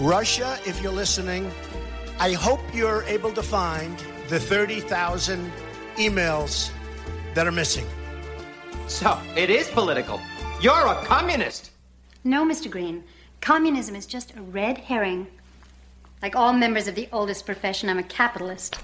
Russia, if you're listening, I hope you're able to find the 30,000 emails that are missing. So, it is political. You're a communist. No, Mr. Green. Communism is just a red herring. Like all members of the oldest profession, I'm a capitalist.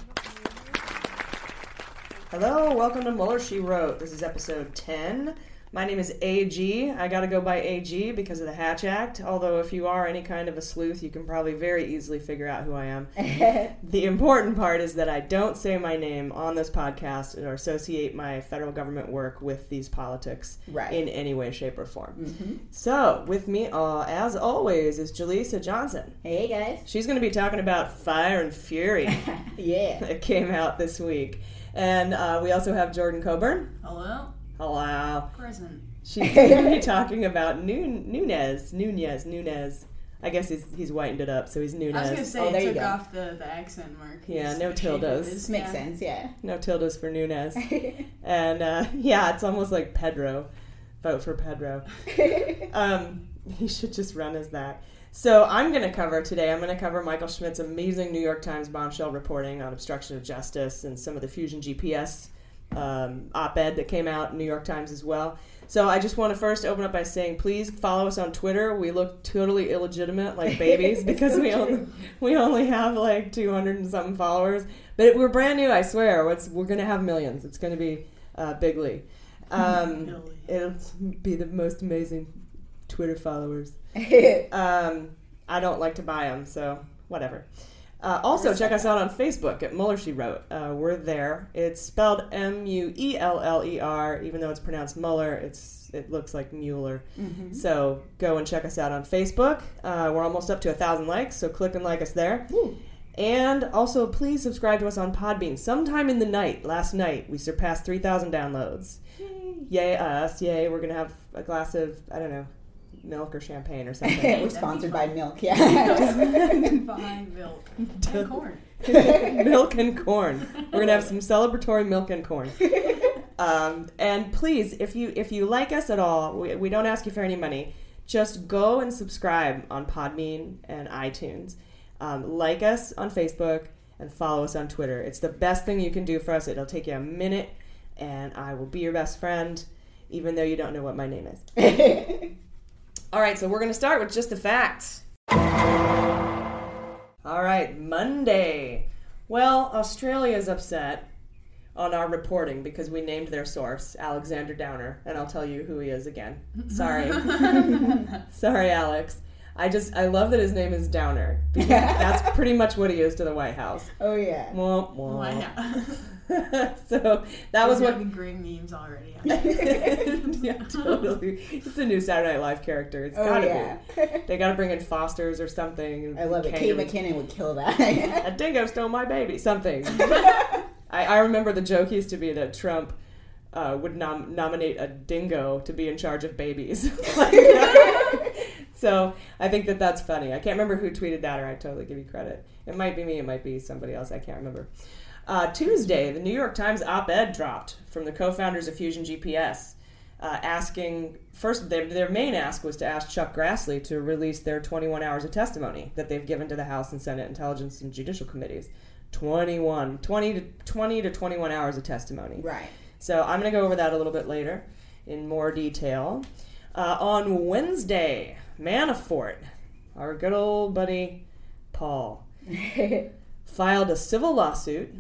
Hello, welcome to Mueller, She Wrote. This is episode 10. My name is AG. I got to go by AG because of the Hatch Act. Although, if you are any kind of a sleuth, you can probably very easily figure out who I am. the important part is that I don't say my name on this podcast or associate my federal government work with these politics right. in any way, shape, or form. Mm-hmm. So, with me, uh, as always, is Jaleesa Johnson. Hey, guys. She's going to be talking about Fire and Fury. yeah. That came out this week. And uh, we also have Jordan Coburn. Hello. Hello. Present. She's going to be talking about Nunez. Nunez. Nunez. I guess he's he's whitened it up, so he's Nunez. I was gonna say oh, it took off the, the accent mark. Yeah, no tildes. This makes yeah. sense. Yeah, no tildes for Nunez. and uh, yeah, it's almost like Pedro. Vote for Pedro. um, he should just run as that. So I'm going to cover today. I'm going to cover Michael Schmidt's amazing New York Times bombshell reporting on obstruction of justice and some of the Fusion GPS um, op-ed that came out in New York Times as well. So I just want to first open up by saying, please follow us on Twitter. We look totally illegitimate, like babies, because we only we only have like 200 and something followers. But we're brand new, I swear. It's, we're going to have millions. It's going to be uh, bigly. Um, it'll be the most amazing Twitter followers. um, I don't like to buy them, so whatever. Uh, also, check us out on Facebook at Mueller She Wrote. Uh, we're there. It's spelled M U E L L E R, even though it's pronounced Mueller. It's it looks like Mueller. Mm-hmm. So go and check us out on Facebook. Uh, we're almost up to a thousand likes, so click and like us there. Ooh. And also, please subscribe to us on Podbean. Sometime in the night, last night, we surpassed 3,000 downloads. Yay, us. Yay, we're going to have a glass of, I don't know, milk or champagne or something. We're sponsored by milk, yeah. By milk and corn. milk and corn. We're gonna have some celebratory milk and corn. Um, and please, if you if you like us at all, we, we don't ask you for any money. Just go and subscribe on Podbean and iTunes. Um, like us on Facebook and follow us on Twitter. It's the best thing you can do for us. It'll take you a minute, and I will be your best friend, even though you don't know what my name is. All right, so we're gonna start with just the facts. All right, Monday. Well, Australia's upset on our reporting because we named their source, Alexander Downer, and I'll tell you who he is again. Sorry. Sorry, Alex. I just I love that his name is Downer because that's pretty much what he is to the White House. Oh yeah. Womp womp. Why not? so that was what great memes already. yeah, totally. It's a new Saturday Night Live character. It's Oh, gotta yeah. be. They gotta bring in Fosters or something. I love it. Kate McKinnon would kill that. a dingo stole my baby. Something. I, I remember the joke used to be that Trump uh, would nom- nominate a dingo to be in charge of babies. so I think that that's funny. I can't remember who tweeted that, or I totally give you credit. It might be me. It might be somebody else. I can't remember. Uh, Tuesday, the New York Times op-ed dropped from the co-founders of Fusion GPS, uh, asking first their, their main ask was to ask Chuck Grassley to release their 21 hours of testimony that they've given to the House and Senate Intelligence and Judicial Committees. 21, 20 to 20 to 21 hours of testimony. Right. So I'm going to go over that a little bit later in more detail. Uh, on Wednesday, Manafort, our good old buddy Paul, filed a civil lawsuit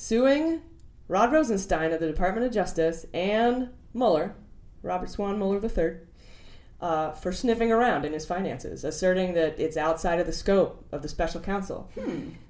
suing Rod Rosenstein of the Department of Justice and Mueller, Robert Swan Mueller III, uh, for sniffing around in his finances, asserting that it's outside of the scope of the special counsel.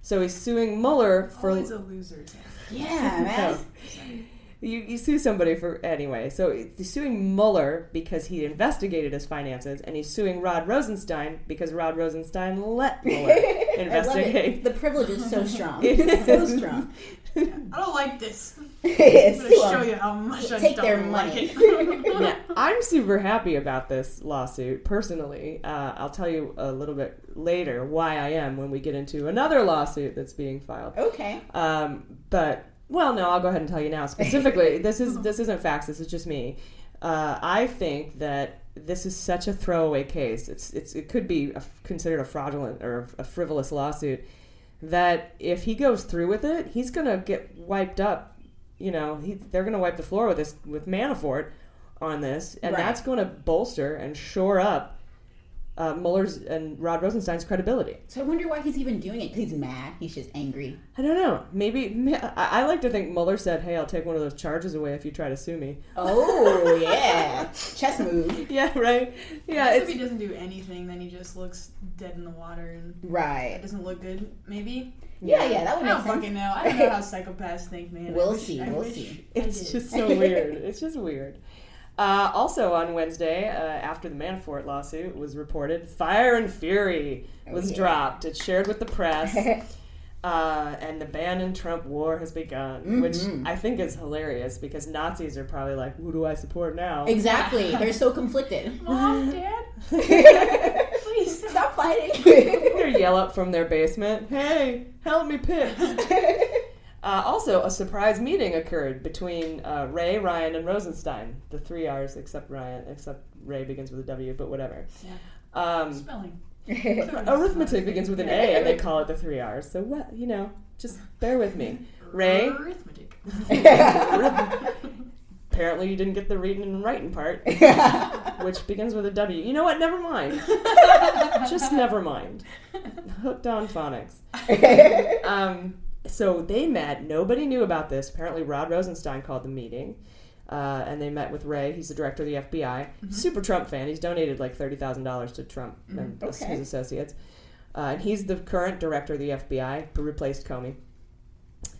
So he's suing Mueller for. Always a loser. Yeah, man. You, you sue somebody for anyway. So he's suing Mueller because he investigated his finances, and he's suing Rod Rosenstein because Rod Rosenstein let Mueller I love investigate. it. The privilege is so strong. It It's so is. Strong. I don't like this. I'm Sue gonna show 'em. you how much I Take don't their like money. it. Now, I'm super happy about this lawsuit personally. Uh, I'll tell you a little bit later why I am when we get into another lawsuit that's being filed. Okay. Um, but well, no, I'll go ahead and tell you now specifically. this is this isn't facts. This is just me. Uh, I think that this is such a throwaway case. It's it's it could be a, considered a fraudulent or a frivolous lawsuit. That if he goes through with it, he's gonna get wiped up. You know, he, they're gonna wipe the floor with this with Manafort on this, and Right. that's going to bolster and shore up uh, Mueller's and Rod Rosenstein's credibility. So I wonder why he's even doing it. 'cause he's mad. He's just angry. I don't know. Maybe I, I like to think Mueller said, "Hey, I'll take one of those charges away if you try to sue me." Oh yeah, chess move. Yeah, right. Yeah, I guess it's if he doesn't do anything, then he just looks dead in the water, and Right. that doesn't look good. Maybe. Yeah, yeah, that would I make don't sense. fucking know. I don't know how psychopaths think, man. I We'll wish- see, I we'll see. It's just so weird. It's just weird. Uh, also on Wednesday, uh, after the Manafort lawsuit was reported, Fire and Fury was Oh, yeah. dropped. It's shared with the press. Uh, and the Bannon Trump war has begun, which Mhm. I think is hilarious because Nazis are probably like, "Who do I support now?" Exactly. They're so conflicted. Mom, Dad, Please stop fighting. they yell up from their basement, "Hey, help me pick!" Uh, also, a surprise meeting occurred between uh, Wray, Ryan, and Rosenstein. The three R's, except Ryan, except Wray begins with a W, but whatever. Um, spelling. arithmetic begins with an A, and they call it the three R's. So what? You know, just bear with me. Wray. Arithmetic. Apparently, you didn't get the reading and writing part, which begins with a W. You know what? Never mind. Just never mind. Hooked on phonics. Um, so they met. Nobody knew about this. Apparently, Rod Rosenstein called the meeting. Uh, and they met with Wray. He's the director of the FBI. Super Trump fan. He's donated like thirty thousand dollars to Trump and Okay. his associates. Uh, and he's the current director of the FBI, who replaced Comey.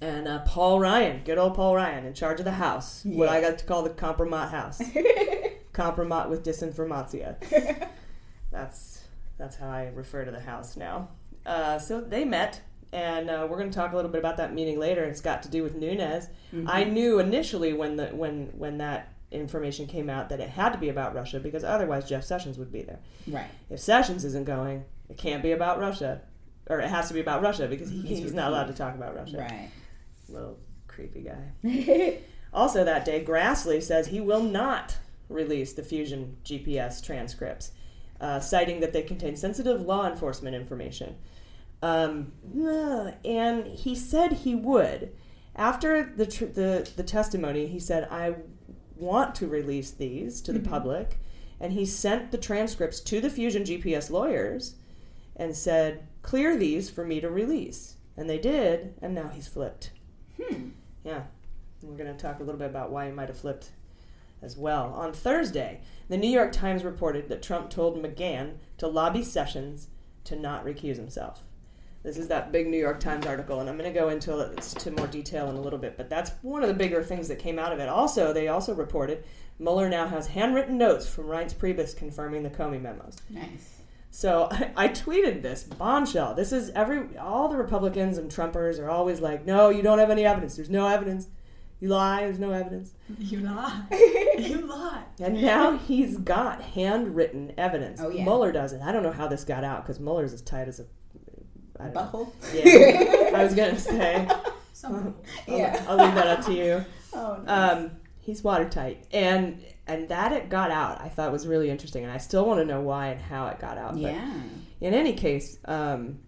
And uh, Paul Ryan, good old Paul Ryan, in charge of the House, what I got to call the compromat House, compromat with disinformatia. That's that's how I refer to the House now. Uh, so they met and uh, we're going to talk a little bit about that meeting later. It's got to do with Nunes. Mhm. I knew initially when the when when that information came out that it had to be about Russia because otherwise Jeff Sessions would be there. Right. If Sessions isn't going, it can't be about Russia, or it has to be about Russia because he, He's he's not allowed to talk about Russia. Right. Little creepy guy. also that day, Grassley says he will not release the Fusion GPS transcripts, uh, citing that they contain sensitive law enforcement information. Um, and he said he would. After the, tr- the the testimony, he said, "I want to release these to the Mhm. public," and he sent the transcripts to the Fusion GPS lawyers and said, "Clear these for me to release." And they did, and now he's flipped. Hmm. Yeah, we're going to talk a little bit about why he might have flipped as well. On Thursday, the New York Times reported that Trump told McGahn to lobby Sessions to not recuse himself. This is that big New York Times article, and I'm going to go into it to more detail in a little bit. But that's one of the bigger things that came out of it. Also, they also reported Mueller now has handwritten notes from Reince Priebus confirming the Comey memos. Nice. So I, I tweeted this bombshell. This is every all the Republicans and Trumpers are always like, "No, you don't have any evidence. There's no evidence. You lie. There's no evidence." You lie. you lie. And now he's got handwritten evidence. Oh, yeah. Mueller doesn't. I don't know how this got out because Mueller's as tight as a I don't know. Butthole? Yeah, I was gonna say. Some- I'll, Yeah. I'll leave that up to you. Oh, nice. Um, he's watertight, and and that it got out. I thought was really interesting, and I still want to know why and how it got out. But Yeah. in any case, um,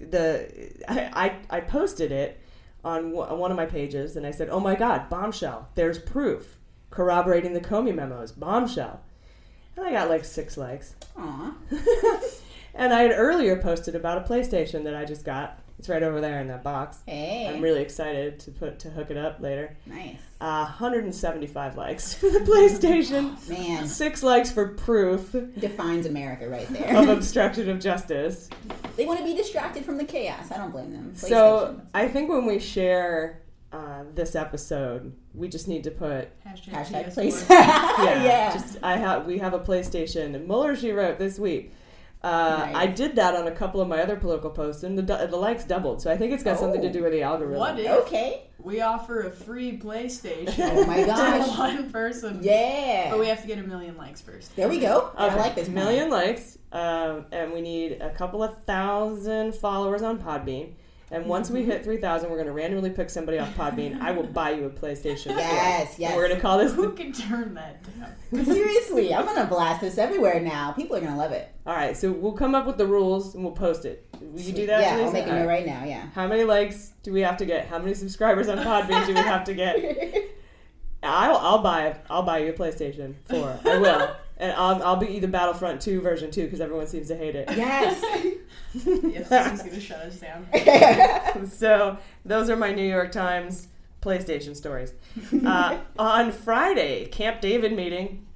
the I, I I posted it on one on one of my pages, and I said, "Oh my God, bombshell! There's proof corroborating the Comey memos. Bombshell!" And I got like six likes. Aw. And I had earlier posted about a PlayStation that I just got. It's right over there in that box. Hey. I'm really excited to put to hook it up later. Nice. Uh, 175 likes for the PlayStation. Man. Six likes for proof Defines America right there. of obstruction of justice. they want to be distracted from the chaos. I don't blame them. So I think when we share uh, this episode, we just need to put Hashtag, Hashtag PS4. yeah, Yeah. Just I have we have a PlayStation. And Mueller she wrote this week. Uh, Nice. I did that on a couple of my other political posts, and the, the likes doubled. So I think it's got something to Oh. do with the algorithm. What if Okay. we offer a free PlayStation Oh my gosh. to one person? Yeah. But we have to get a million likes first. There we go. I like this. plan. million likes, um, and we need a couple of thousand followers on Podbean. And once we hit three thousand, we're going to randomly pick somebody off Podbean. I will buy you a PlayStation. 4. Yes, yes. And we're going to call this. Who The, can turn that down? Seriously, I'm gonna blast this everywhere now. People are gonna love it. all right, so we'll come up with the rules and we'll post it. Will you do that? Yeah, Teresa? I'll make a All note right. right now. Yeah. How many likes do we have to get? How many subscribers on Podbean do we have to get? I'll I'll buy I'll buy you a PlayStation Four. I will, and I'll I'll be the Battlefront Two version two because everyone seems to hate it. Yes. yes, this is gonna shut us down. so those are my New York Times PlayStation stories. Uh, on Friday, Camp David meeting,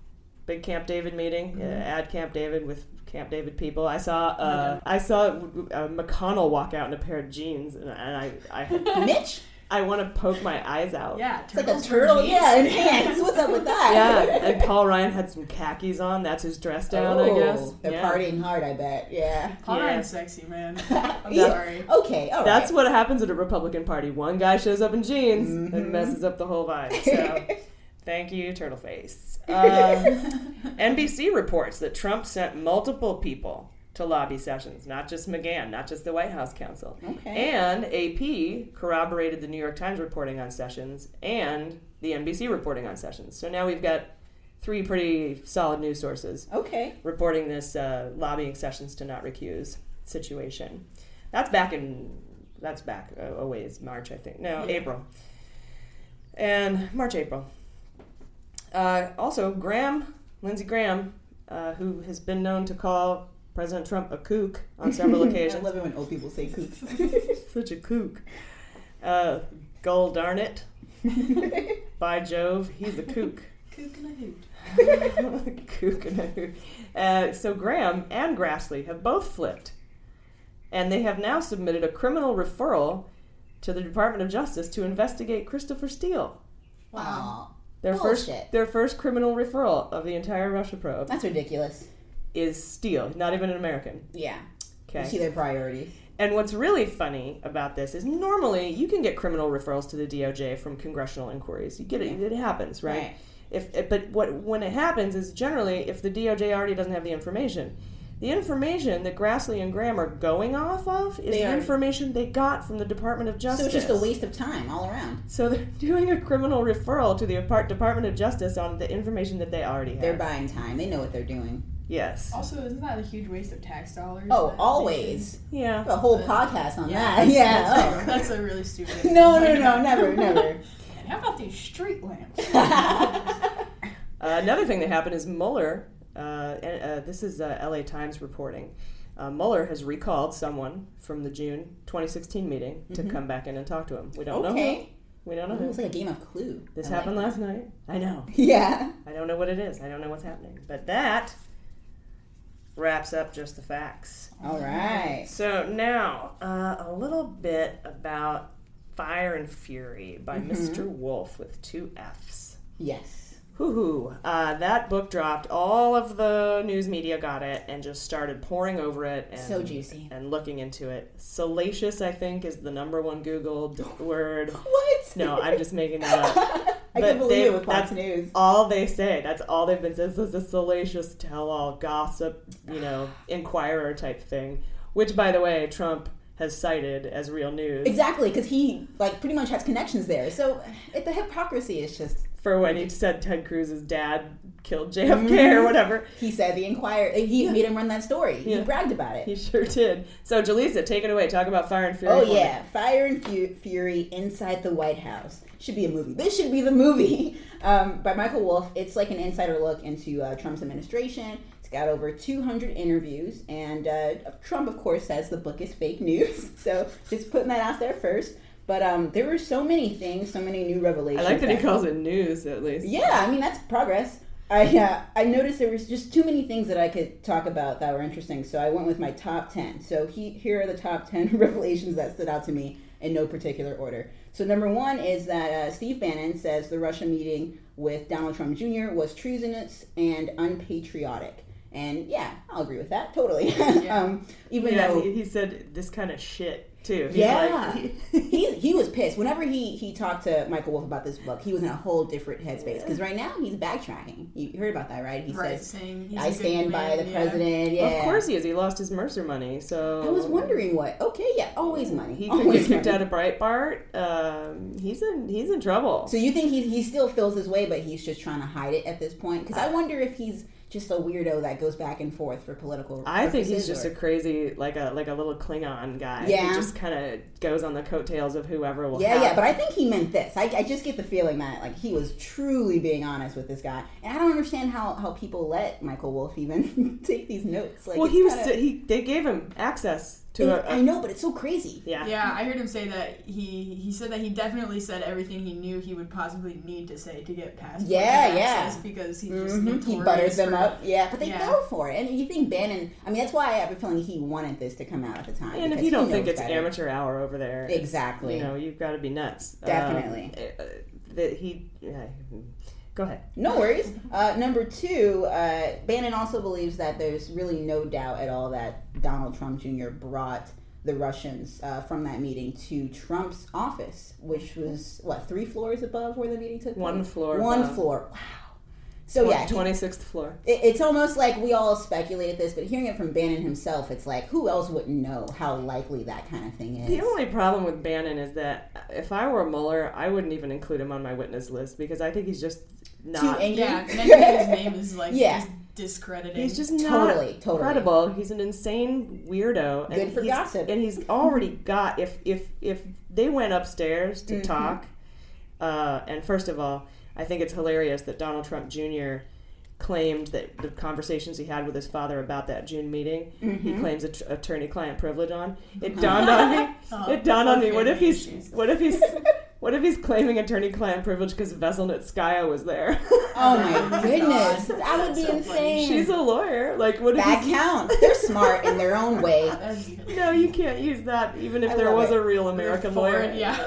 big Camp David meeting, uh, at Camp David with Camp David people. I saw uh, I saw uh, McConnell walk out in a pair of jeans, and, and I I Mitch? I want to poke my eyes out. Yeah, It's like a turtle. Yeah, in pants. What's up with that? Yeah, and Paul Ryan had some khakis on. That's his dress down, I Oh, guess. They're Yeah. partying hard, I bet. Yeah. Paul Yeah. Ryan's sexy, man. I'm Yeah. sorry. Okay, all right. That's what happens at a Republican Party. One guy shows up in jeans Mm-hmm. and messes up the whole vibe. So, thank you, Turtleface. Um, NBC reports that Trump sent multiple people to lobby sessions, not just McGahn, not just the White House counsel. Okay. And AP corroborated the New York Times reporting on Sessions and the NBC reporting on Sessions. So now we've got three pretty solid news sources Okay. reporting this uh, lobbying Sessions to not recuse situation. That's back in that's back a, a ways, March I think. No, April. And March April. Uh, also, Graham, Lindsey Graham, uh, who has been known to call President Trump a kook on several occasions. I occasions. love it when old people say kook. Such a kook. Uh, Gol darn it. By Jove, he's a kook. Kook and a hoot. kook and a hoot. Uh, so Graham and Grassley have both flipped. And they have now submitted a criminal referral to the Department of Justice to investigate Christopher Steele. Wow. Their first their first criminal referral of the entire Russia probe That's ridiculous. Is Steele, not even an American. Yeah. Okay. You see their priorities. And what's really funny about this is normally you can get criminal referrals to the DOJ from congressional inquiries. You get it; it happens, right? Right. If but what when it happens is generally if the DOJ already doesn't have the information. The information that Grassley and Graham are going off of is They the are- information they got from the Department of Justice. So it's just a waste of time all around. So they're doing a criminal referral to the Apart- Department of Justice on the information that they already have. They're buying time. They know what they're doing. Yes. Also, isn't that a huge waste of tax dollars? Oh, always. Yeah. A whole podcast on that. Yeah. That's, oh. that's a really stupid. No, no, no, never, never. And how about these street lamps? Uh, another thing that happened is Mueller. Uh, uh, this is uh, LA Times reporting. Uh, Mueller has recalled someone from the June 2016 meeting to Mhm. come back in and talk to him. We don't know who. Okay. We don't know It who. was like a game of Clue. This I happened that. last night. I know. Yeah. I don't know what it is. I don't know what's happening. But that wraps up just the facts. All right. So now, uh, a little bit about Fire and Fury by Mhm. Mr. Wolff with two F's. Yes. Hoo-hoo. Uh, that book dropped. All of the news media got it and just started pouring over it. And, So juicy. And looking into it. Salacious, I think, is the number one Googled word. What? No, I'm just making that up. I can believe they- it with Fox that's News. all they say. That's all they've been saying. This is a salacious tell-all, gossip, you know, inquirer type thing. Which, by the way, Trump has cited as real news. Exactly, because he like pretty much has connections there. So it, the hypocrisy is just For when he said Ted Cruz's dad killed JFK or whatever. He said the Inquirer. He made him run that story. He bragged about it. He sure did. So, Jaleesa, take it away. Talk about Fire and Fury. Oh for me. yeah, Fire and Fu- Fury inside the White House should be a movie. This should be the movie um, by Michael Wolff. It's like an insider look into uh, Trump's administration. It's got over 200 interviews, and uh, Trump, of course, says the book is fake news. So just putting that out there first. But um, there were so many things, so many new revelations. I like that he calls it news, at least. Yeah, I mean that's progress. I uh, I noticed there was just too many things that I could talk about that were interesting, so I went with my top ten. So he, here are the top ten revelations that stood out to me in no particular order. So number one is that uh, Steve Bannon says the Russia meeting with Donald Trump Jr. was treasonous and unpatriotic, and yeah, I'll agree with that totally. um, even yeah, though he, he said this kind of shit too. He's yeah, like, he, he was pissed. Whenever he he talked to Michael Wolff about this book, he was in a whole different headspace. Because right now he's backtracking. You heard about that, right? He Right, says, "I a good stand by man, the yeah. president." Yeah, Of course he is. He lost his Mercer money, so I was wondering what. Okay, yeah, always money. he always get kicked money. out of Breitbart. Um, he's in he's in trouble. So you think he he still feels his way, but he's just trying to hide it at this point? Because I wonder if he's just a weirdo that goes back and forth for political. I think he's just or- a crazy, like a like a little Klingon guy. Yeah. he just kind of goes on the coattails of whoever will. Yeah, have yeah, but I think he meant this. I, I just get the feeling that like he was truly being honest with this guy, and I don't understand how, how people let Michael Wolff even take these notes. Like, well, he was kinda- he they gave him access to. It- a, I know, but it's so crazy. Yeah, Yeah, I heard him say that he he said that he definitely said everything he knew he would possibly need to say to get past Yeah, yeah. because he's just Mhm. He butters them up. Yeah, but they Yeah. go for it. And you think Bannon? I mean, that's why I have a feeling he wanted this to come out at the time. And if because you don't he think it's better. amateur hour over there, Exactly. you know you've got to be nuts. Definitely. Um, uh, that he. Yeah, go ahead. No worries. Uh, number two, uh, Bannon also believes that there's really no doubt at all that Donald Trump Jr. brought the Russians uh, from that meeting to Trump's office, which was what three floors above where the meeting took place. One floor One above. floor. Wow. So yeah, twenty sixth floor. It, it's almost like we all speculated this, but hearing it from Bannon himself, it's like who else wouldn't know how likely that kind of thing is? The only problem with Bannon is that if I were Mueller, I wouldn't even include him on my witness list because I think he's just not. angry? Yeah, mentioning his name is like Yeah. just discrediting. He's just not Totally, totally. credible. He's an insane weirdo. Good for he's- gossip. And he's already got if if if they went upstairs to Mhm. talk, uh, and first of all, I think it's hilarious that Donald Trump Jr. claimed that the conversations he had with his father about that June meeting, he Mhm. claims att- attorney-client privilege on. It dawned on me. Oh, it dawned on me. What if he's what if he's what if he's claiming attorney-client privilege because Veselnitskaya was there? Oh my goodness, that would be That's so funny. insane. She's a lawyer. Like what if that he's- counts. They're smart in their own way. No, you can't use that even if I there was it. a real American Foreign, lawyer. yeah.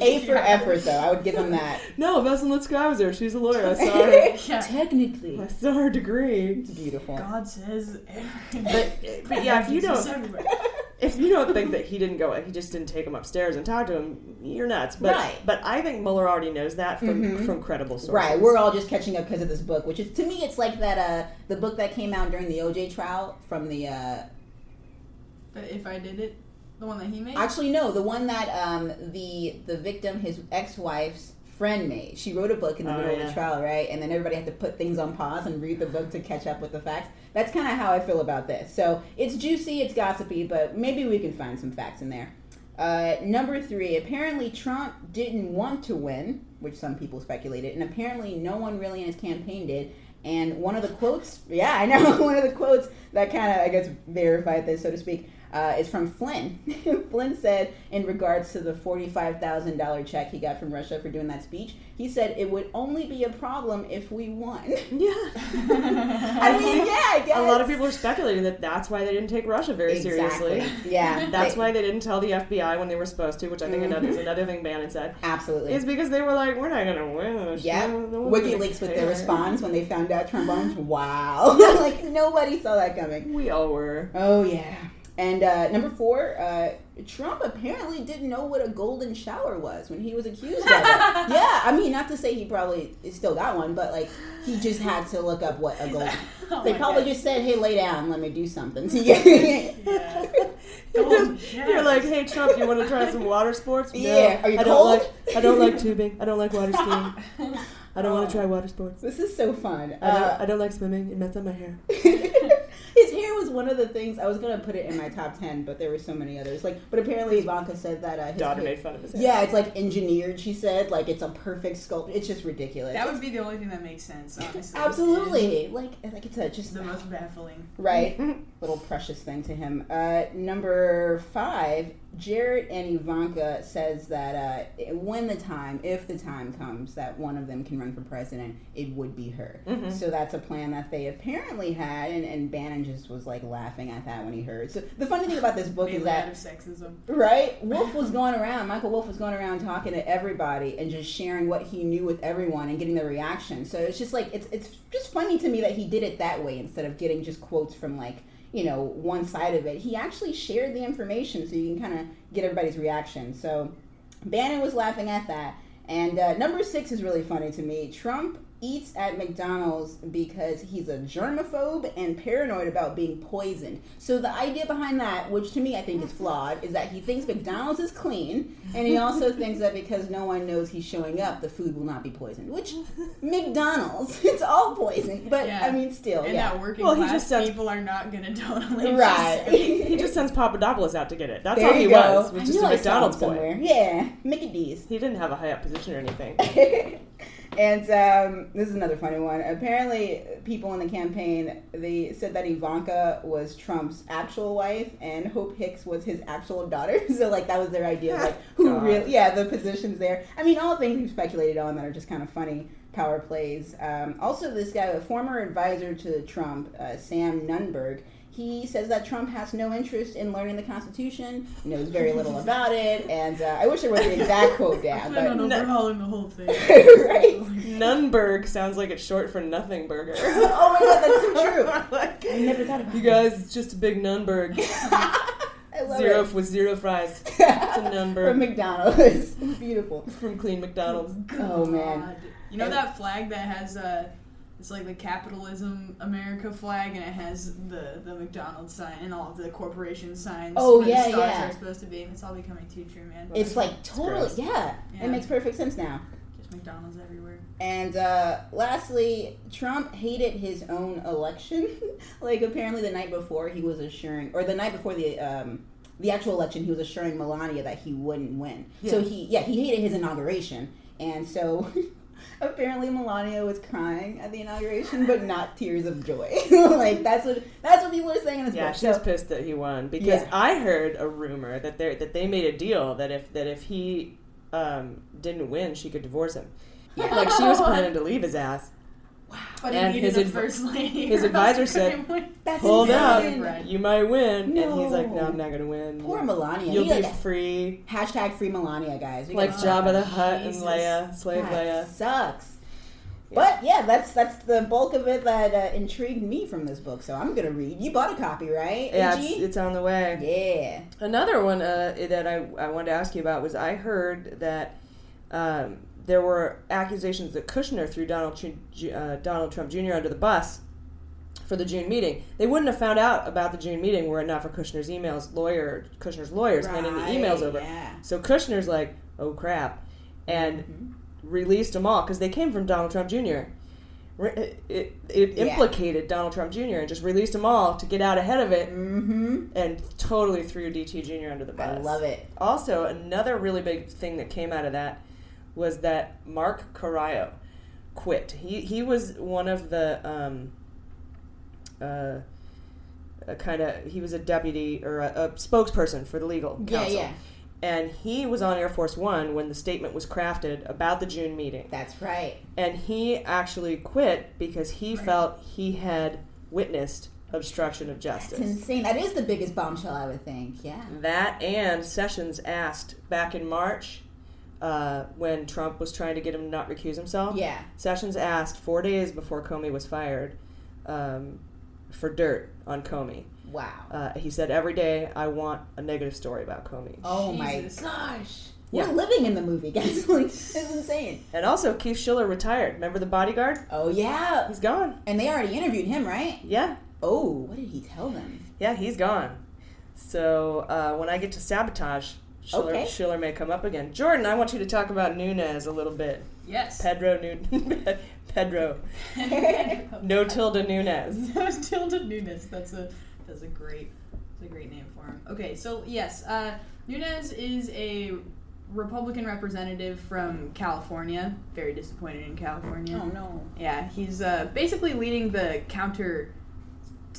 A for effort, though. I would give them that. No, Veselnitskaya was there. She's a lawyer. I saw her. Yeah. Technically, I saw her degree. it's beautiful. God says. But, but yeah, if you don't if you don't think that he didn't go, he just didn't take him upstairs and talk to him, you're nuts. But Right. but I think Mueller already knows that from Mhm. from credible sources. Right, we're all just catching up because of this book, which is to me, it's like that uh, the book that came out during the OJ trial from the. Uh, But if I did it, the one that he made. actually, no, the one that um, the the victim, his ex wife's friend made. She wrote a book in the Oh, middle of the trial, right? And then everybody had to put things on pause and read the book to catch up with the facts. That's kind of how I feel about this. So it's juicy, it's gossipy, but maybe we can find some facts in there. Uh, number three, apparently Trump didn't want to win, which some people speculated, and apparently no one really in his campaign did. And one of the quotes, yeah, I know, one of the quotes that kind of, I guess, verified this, so to speak, uh, is from Flynn. Flynn said, in regards to the $45,000 check he got from Russia for doing that speech, he said it would only be a problem if we won. Yeah. I mean, yeah, I guess. A lot of people are speculating that that's why they didn't take Russia very Exactly. seriously. Yeah. That's They- why they didn't tell the FBI when they were supposed to, which I think another, is Mhm. another thing Bannon said. Absolutely. Is because they were like, we're not going to win. Yeah, No- WikiLeaks with their response when they found out Trump won. Wow, like nobody saw that coming. We all were. Oh yeah. And uh, number four, uh, Trump apparently didn't know what a golden shower was when he was accused of it. yeah, I mean, not to say he probably still got one, but like he just had to look up what a golden. Oh they probably God. just said, "Hey, lay down, let me do something to you." You're like, hey Trump, you want to try some water sports? No, Yeah. Are you I don't cold? like. I don't like tubing. I don't like water skiing. I don't want to try water sports. This is so fun. I don't, Uh, I don't like swimming. It messes up my hair. His hair was one of the things I was gonna put it in my top ten, but there were so many others. Like, but apparently Ivanka said that uh, his Daughter hair- made fun of his hair. Yeah, it's like engineered. She said like it's a perfect sculpt. It's just ridiculous. That would be the only thing that makes sense, honestly. absolutely like like it's a just The most baffling. right little precious thing to him. Uh, number five, Jared and Ivanka says that uh, when the time, if the time comes that one of them can run for president, it would be her. Mhm. So that's a plan that they apparently had, and, and Bannon just was like laughing at that when he heard. So the funny thing about this book is that sexism. Right? Wolff was going around, Michael Wolff was going around talking to everybody and just sharing what he knew with everyone and getting their reaction. So it's just like it's it's just funny to me that he did it that way instead of getting just quotes from like, you know, one side of it. He actually shared the information so you can kind of get everybody's reaction. So Bannon was laughing at that. And uh, number six is really funny to me. Trump eats at McDonald's because he's a germaphobe and paranoid about being poisoned. So the idea behind that, which to me I think is flawed, is that he thinks McDonald's is clean, and he also thinks that because no one knows he's showing up, the food will not be poisoned. Which McDonald's, it's all poison. But Yeah. I mean, still, And yeah. that working Well, he just sounds- people are not going to totally Right. he just sends Papadopoulos out to get it. That's There all he you go. was. Was I just knew a I saw McDonald's boy. somewhere. Yeah, Mickey D's. He didn't have a high up position or anything. and um, this is another funny one. Apparently, people in the campaign they said that Ivanka was Trump's actual wife and Hope Hicks was his actual daughter. so like that was their idea like who God. really yeah the positions there. I mean, all things we've speculated on that are just kind of funny power plays. Um, also, this guy, a former advisor to Trump, uh, Sam Nunberg. He says that Trump has no interest in learning the Constitution, knows very little about it, and uh, I wish there was the exact quote down. Plan But on overhauling the whole thing. right? Nunberg sounds like it's short for nothing burger. oh my god, that's so true. I never thought about You guys, it's just a big Nunberg. Zero it. with zero fries. It's a Nunberg. From McDonald's. Beautiful. From clean McDonald's. Oh man. You know And- that flag that has uh it's like the capitalism America flag and it has the the McDonald's sign and all of the corporation signs Oh, where yeah, the stars yeah. are supposed to be and it's all becoming too true, man. It's like totally, gross. yeah, Yeah. It makes perfect sense now. just McDonald's everywhere. And uh, lastly, Trump hated his own election. like apparently, the night before he was assuring, or the night before the um, the actual election, he was assuring Melania that he wouldn't win. So he, yeah, he hated his inauguration, and so. Apparently Melania was crying at the inauguration, but not tears of joy. like that's what that's what people are saying in this Yeah, book. she was So- pissed that he won because Yeah. I heard a rumor that they that they made a deal that if that if he um, didn't win, she could divorce him. Yeah. Like she was planning to leave his ass. But And he needed his a adv- first lady. his advisor said, couldn't Hold up, you might win, and he's like, No. "No, I'm not going to win." Poor Melania. You'll He, be like, free, Hashtag free Melania, guys. We like gotta- Jabba the Hutt and Jesus. Leia, slave That Leia. sucks. But yeah, that's that's the bulk of it that uh, intrigued me from this book. So I'm gonna read. You bought a copy, right? Yeah, it's, it's on the way. Yeah. Another one uh, that I, I wanted to ask you about was I heard that um, there were accusations that Kushner threw Donald, uh, Donald Trump Jr. under the bus for the June meeting. They wouldn't have found out about the June meeting were it not for Kushner's emails, lawyer Kushner's lawyers handing the emails over. yeah. So Kushner's like, oh crap, and Mm-hmm. released them all because they came from Donald Trump Jr. It, it, it Yeah. implicated Donald Trump Jr. and just released them all to get out ahead of it Mm-hmm. and totally threw DT Jr. under the bus. I love it. Also, another really big thing that came out of that was that Mark Corallo quit. He he was one of the um, uh, kind of he was a deputy or a, a spokesperson for the legal Yeah, counsel. yeah. And he was on Air Force One when the statement was crafted about the June meeting. That's right. And he actually quit because he felt he had witnessed obstruction of justice. It's insane. That is the biggest bombshell, I would think. Yeah. That and Sessions asked back in March uh, when Trump was trying to get him to not recuse himself. Yeah. Sessions asked four days before Comey was fired um, for dirt on Comey. Wow. Uh, he said, Every day I want a negative story about Comey. Oh Jesus. my gosh. Yeah. We're living in the movie, guys. like, it's insane. And also, Keith Schiller retired. Remember the bodyguard? Oh yeah. He's gone. And they already interviewed him, right? Yeah. Oh, what did he tell them? Yeah, he's gone. So uh, when I get to sabotage, Schiller, Okay. Schiller may come up again. Jordan, I want you to talk about Nunes a little bit. Yes. Pedro Nun- Pedro. no tilde Nunez. Tilda Nunes. That's a that's a great that's a great name for him. Okay, so yes, uh, Nunes is a Republican representative from California. Very disappointed in California. Oh no. Yeah, he's uh, basically leading the counter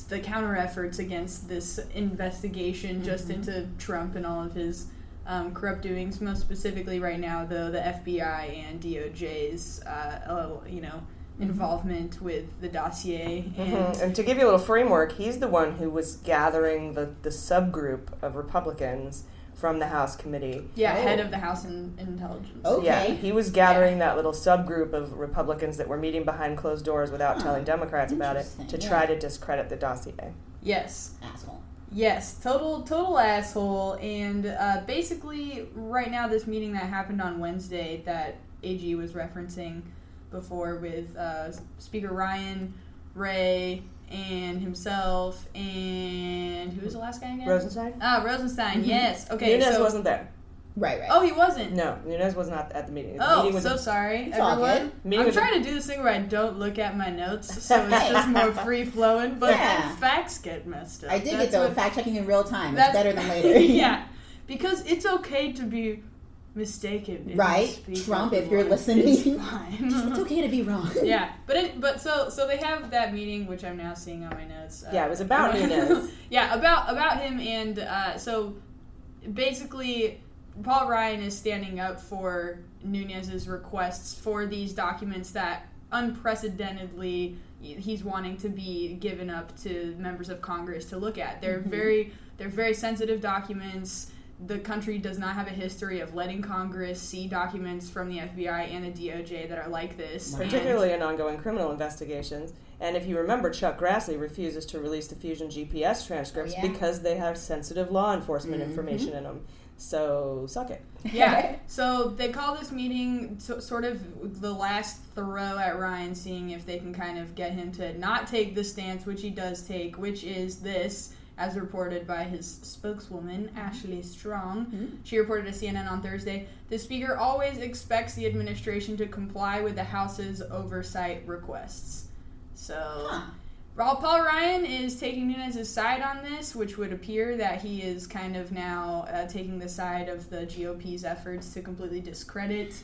the counter efforts against this investigation just Mhm. into Trump and all of his um, corrupt doings. Most specifically, right now, though, the FBI and DOJ's uh, uh, you know involvement with the dossier and Mhm. And to give you a little framework, he's the one who was gathering the, the subgroup of Republicans from the House committee. yeah, Oh. head of the House in, Intelligence. Okay. Yeah, he was gathering that little subgroup of Republicans that were meeting behind closed doors without telling Democrats about it to yeah. try to discredit the dossier. Yes, Asshole. Yes, total total asshole. And uh, basically, right now, this meeting that happened on Wednesday that AG was referencing before with uh, Speaker Ryan, Wray, and himself, and who was the last guy again? Rosenstein? Ah, Rosenstein. Yes. Okay. Nunes so, wasn't there. Right, right. Oh, he wasn't. No, Nunes was not at the meeting. The Oh, meeting so sorry, everyone. I'm was a- trying to do this thing where I don't look at my notes, so it's just more free flowing. But Yeah. facts get messed up. I dig That's it though. what- Fact checking in real time. It's That's- better than later. yeah, because it's okay to be mistaken. Right, Trump, if you're listening. it's fine. it's okay to be wrong. yeah, but it, but so so they have that meeting, which I'm now seeing on my notes. Uh, Yeah, it was about Nunes. yeah, about about him, and uh, so basically, Paul Ryan is standing up for Nunes's requests for these documents that unprecedentedly he's wanting to be given up to members of Congress to look at. They're Mhm. very they're very sensitive documents. The country does not have a history of letting Congress see documents from the FBI and the DOJ that are like this. And- particularly in ongoing criminal investigations. And if you remember, Chuck Grassley refuses to release the Fusion GPS transcripts Oh, yeah. because they have sensitive law enforcement Mhm. information in them. So suck it. yeah. So they call this meeting so, sort of the last throw at Ryan, seeing if they can kind of get him to not take the stance which he does take, which is this, as reported by his spokeswoman, mm-hmm. Ashley Strong. Mm-hmm. She reported to CNN on Thursday the Speaker always expects the administration to comply with the House's oversight requests. So. While Paul Ryan is taking Nunes's side on this, which would appear that he is kind of now uh, taking the side of the GOP's efforts to completely discredit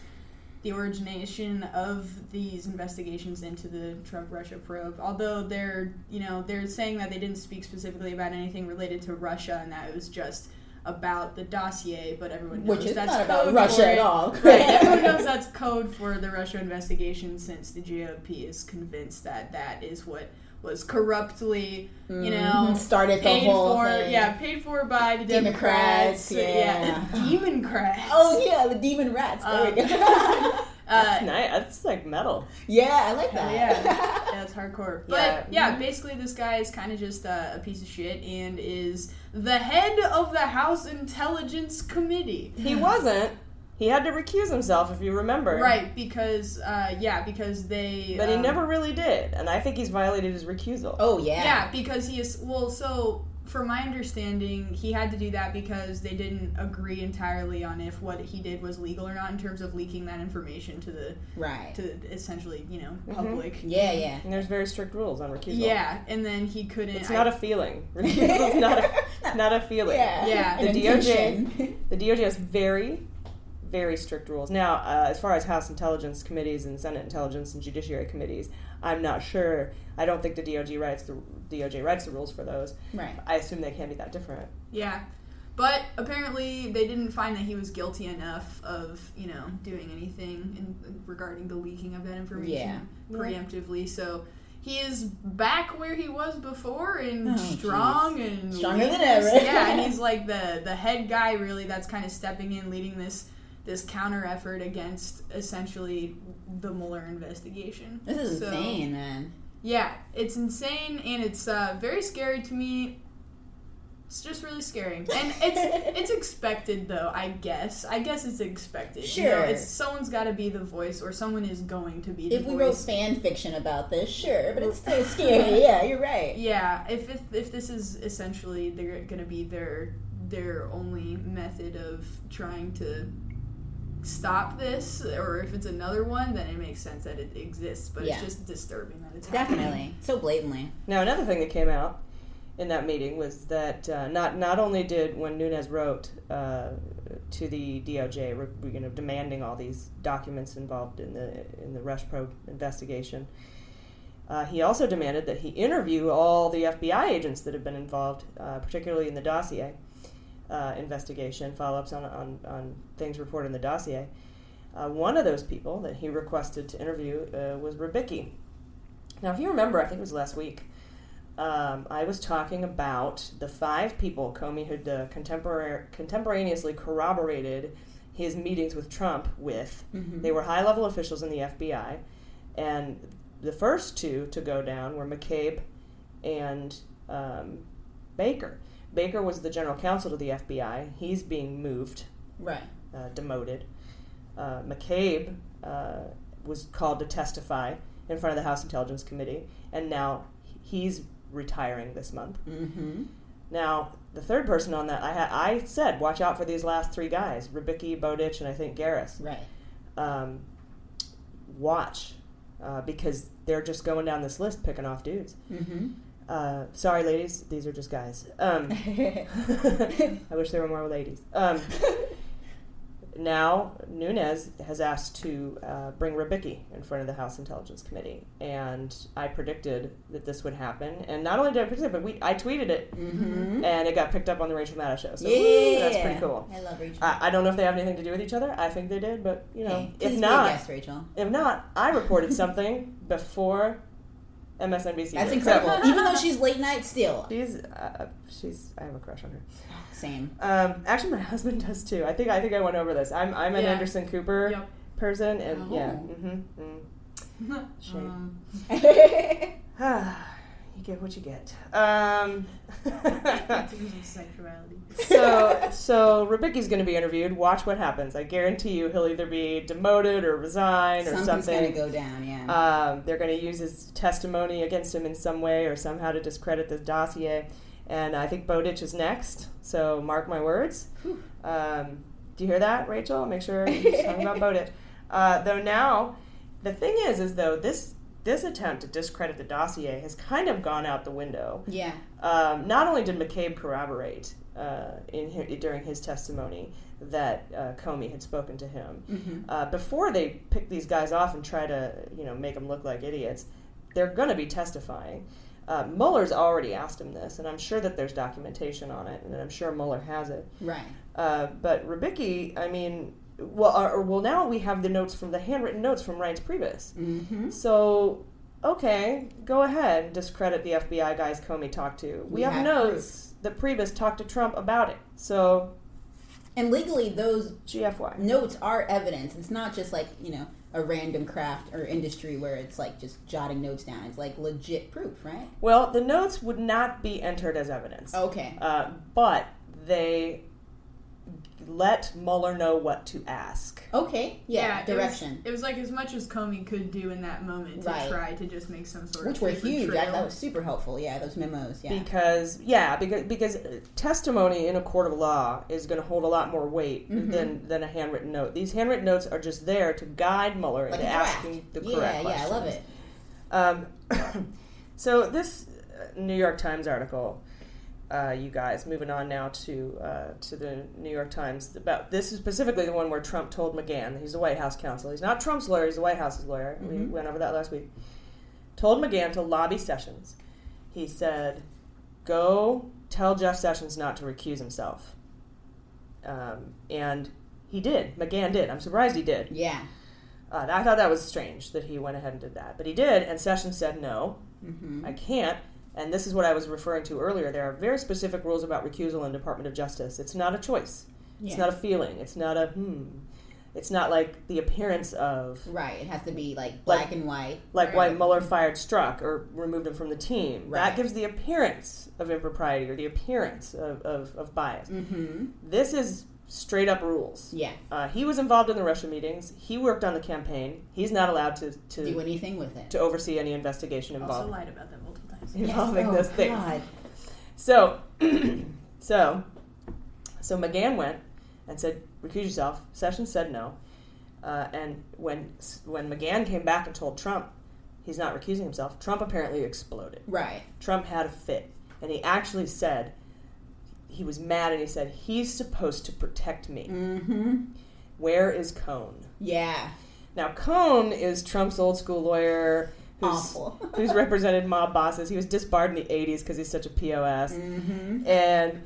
the origination of these investigations into the Trump Russia probe. Although they're, you know, they're saying that they didn't speak specifically about anything related to Russia and that it was just about the dossier, but everyone knows Which is that's not about Russia at all. Right, everyone knows that's code for the Russia investigation since the GOP is convinced that that is what was corruptly, you know, Mhm, started the paid whole for, thing. yeah, paid for by the Democrats, Democrats, yeah. demon crats. Oh yeah, the demon rats. There we go. That's nice. That's like metal. Yeah, I like that. yeah, yeah, it's hardcore. But Yeah. yeah, basically, this guy is kind of just uh, a piece of shit and is the head of the House Intelligence Committee. He wasn't. He had to recuse himself, if you remember. Right, because uh, yeah, because they. But he um, never really did, and I think he's violated his recusal. Oh Yeah, Yeah, because he is well. So, from my understanding, he had to do that because they didn't agree entirely on if what he did was legal or not in terms of leaking that information to the right to essentially you know Mhm. public. Yeah, yeah. And there's very strict rules on recusal. Yeah, and then he couldn't. It's not a a feeling. Recusal is not a not a feeling. Yeah. Yeah. The DOJ the DOJ has very very strict rules. Now, uh, as far as House Intelligence committees and Senate Intelligence and Judiciary committees, I'm not sure. I don't think the DOJ writes the DOJ writes the rules for those. Right. I assume they can't be that different. Yeah. But apparently, they didn't find that he was guilty enough of, you know, doing anything in, regarding the leaking of that information Yeah. preemptively. So he is back where he was before and Oh, strong jeez. and Stronger than ever. yeah, and he's like the the head guy, really. That's kind of stepping in, leading this this counter effort against essentially the Mueller investigation. This is So- insane, man. yeah, it's insane and it's uh, very scary to me. It's just really scary, and it's it's expected though. I guess. I guess it's expected. You know, Sure. it's someone's got to be the voice, or someone is going to be the voice. If we voice. wrote fan fiction about this, sure, but it's still scary. Yeah, you're right. yeah, if, if if this is essentially they're going to be their their only method of trying to stop this, or if it's another one, then it makes sense that it exists. But Yeah. it's just disturbing that it's happening. Definitely. So blatantly. Now, another thing that came out in that meeting was that uh, not not only did when Nunes wrote uh, to the DOJ, you know, demanding all these documents involved in the in the Russia probe investigation, uh, he also demanded that he interview all the FBI agents that have been involved, uh, particularly in the dossier uh, investigation, follow-ups on, on on things reported in the dossier. Uh, one of those people that he requested to interview uh, was Rybicki. Now, if you remember, I think it was last week, um, I was talking about the five people Comey had uh, contemporaneously corroborated his meetings with Trump with. Mhm. They were high level officials in the FBI. And the first two to go down were McCabe and um, Baker. Baker was the general counsel to the FBI. He's being moved, Right. uh, demoted. Uh, McCabe uh, was called to testify in front of the House Intelligence Committee, and now he's retiring this month. Mm-hmm. Now, the third person on that, I, ha- I said, watch out for these last three guys Rybicki, Bowdich, and I think Garris. Right. Um, watch, uh, because they're just going down this list picking off dudes. Mm-hmm. Uh, sorry, ladies, these are just guys. Um, I wish there were more ladies. Um, now, Nunes has asked to uh, bring Rybicki in front of the House Intelligence Committee, and I predicted that this would happen. And not only did I predict it, but we I tweeted it, Mhm. and it got picked up on the Rachel Maddow show. So Yeah. that's pretty cool. I love Rachel. I, I don't know if they have anything to do with each other. I think they did, but you know, Hey, if please be a not, guest, Rachel. if not, I reported something before MSNBC. That's did. incredible. Even though she's late night, still. She's uh, she's I have a crush on her. Same. Um, actually, my husband does too. I think I think I went over this. I'm I'm an Yeah. Anderson Cooper Yep. person, and yeah, Oh. mm-hmm, mm. shame. Um, you get what you get. Um, in terms of sexuality. so so Rybicki's going to be interviewed. Watch what happens. I guarantee you, he'll either be demoted or resign or Something's something. gonna go down, yeah. Um, they're going to use his testimony against him in some way or somehow to discredit this dossier. And I think Bowdich is next, so mark my words. Um, do you hear that, Rachel? Make sure you're talking about Bowdich. Uh, though now, the thing is, is though this this attempt to discredit the dossier has kind of gone out the window. Yeah. Um, not only did McCabe corroborate uh, in hi- during his testimony that uh, Comey had spoken to him, Mhm. uh, before they pick these guys off and try to you know make them look like idiots, they're going to be testifying. Uh, Mueller's already asked him this, and I'm sure that there's documentation on it, and I'm sure Mueller has it. Right. Uh, but Rybicki, I mean, well, or, well, now we have the notes from the handwritten notes from Reince Priebus. Mm-hmm. So, okay, go ahead, discredit the FBI guys Comey talked to. We, We have, have notes that Priebus talked to Trump about it. So, And legally, those GFY notes are evidence. It's not just like you know a random craft or industry where it's like just jotting notes down. It's like legit proof, right? Well, the notes would not be entered as evidence. Okay. Uh, but they let Mueller know what to ask. Okay. Yeah. it was- direction. It was, like as much as Comey could do in that moment to Right. try to just make some sort Which of which were huge. trail. That, that was super helpful. Yeah, those memos. Yeah. Because yeah, because because testimony in a court of law is going to hold a lot more weight Mhm. than than a handwritten note. These handwritten notes are just there to guide Mueller Like into asking the Yeah, correct yeah, questions. I love it. Um, so this uh, New York Times article, uh, you guys, moving on now to uh, to the New York Times about this is specifically the one where Trump told McGahn, he's the White House counsel, he's not Trump's lawyer, he's the White House's lawyer. We Mhm. went over that last week. Told McGahn to lobby Sessions. He said, "Go tell Jeff Sessions not to recuse himself," um, and he did. McGahn did. I'm surprised he did. Yeah. Uh, I thought that was strange that he went ahead and did that, but he did, and Sessions said no, Mhm. I can't. And this is what I was referring to earlier. There are very specific rules about recusal in Department of Justice. It's not a choice. It's not a feeling. It's not a hmm. It's not like the appearance of Right. It has to be like black Like- and white. like Right. why Mueller fired Strzok or removed him from the team. Right. That gives the appearance of impropriety or the appearance of, of, of bias. Mhm. This is straight up rules. Yeah. Uh, he was involved in the Russia meetings. He worked on the campaign. He's not allowed to, to Do anything with it. to oversee any investigation involved. Also lied about that multiple times. involving Yes. those Oh, things. God. So, so, so McGahn went and said, "Recuse yourself." Sessions said no, uh, and when when McGahn came back and told Trump he's not recusing himself, Trump apparently exploded. Right. Trump had a fit, and he actually said he was mad, and he said he's supposed to protect me. Mm-hmm. Where is Cohn? Yeah. Now Cohn is Trump's old school lawyer. Who's, Awful. who's represented mob bosses. He was disbarred in the '80s because he's such a pos, Mm-hmm. and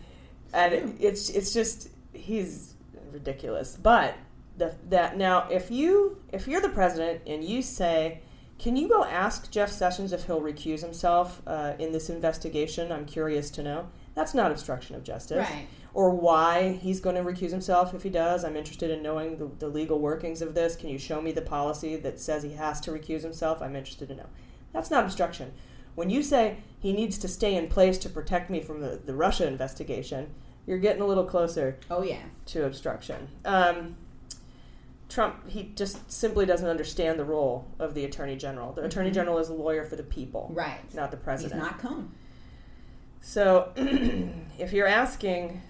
and it, it's it's just he's ridiculous. But the, that now, if you if you're the president and you say, "Can you go ask Jeff Sessions if he'll recuse himself uh, in this investigation?" I'm curious to know. That's not obstruction of justice Right. Or why he's going to recuse himself if he does. I'm interested in knowing the, the legal workings of this. Can you show me the policy that says he has to recuse himself? I'm interested to know. That's not obstruction. When you say he needs to stay in place to protect me from the, the Russia investigation, you're getting a little closer Oh yeah. to obstruction. Um, Trump, he just simply doesn't understand the role of the Attorney General. The Attorney Mhm. General is a lawyer for the people, Right. not the president. He's not Cohn. So, if you're asking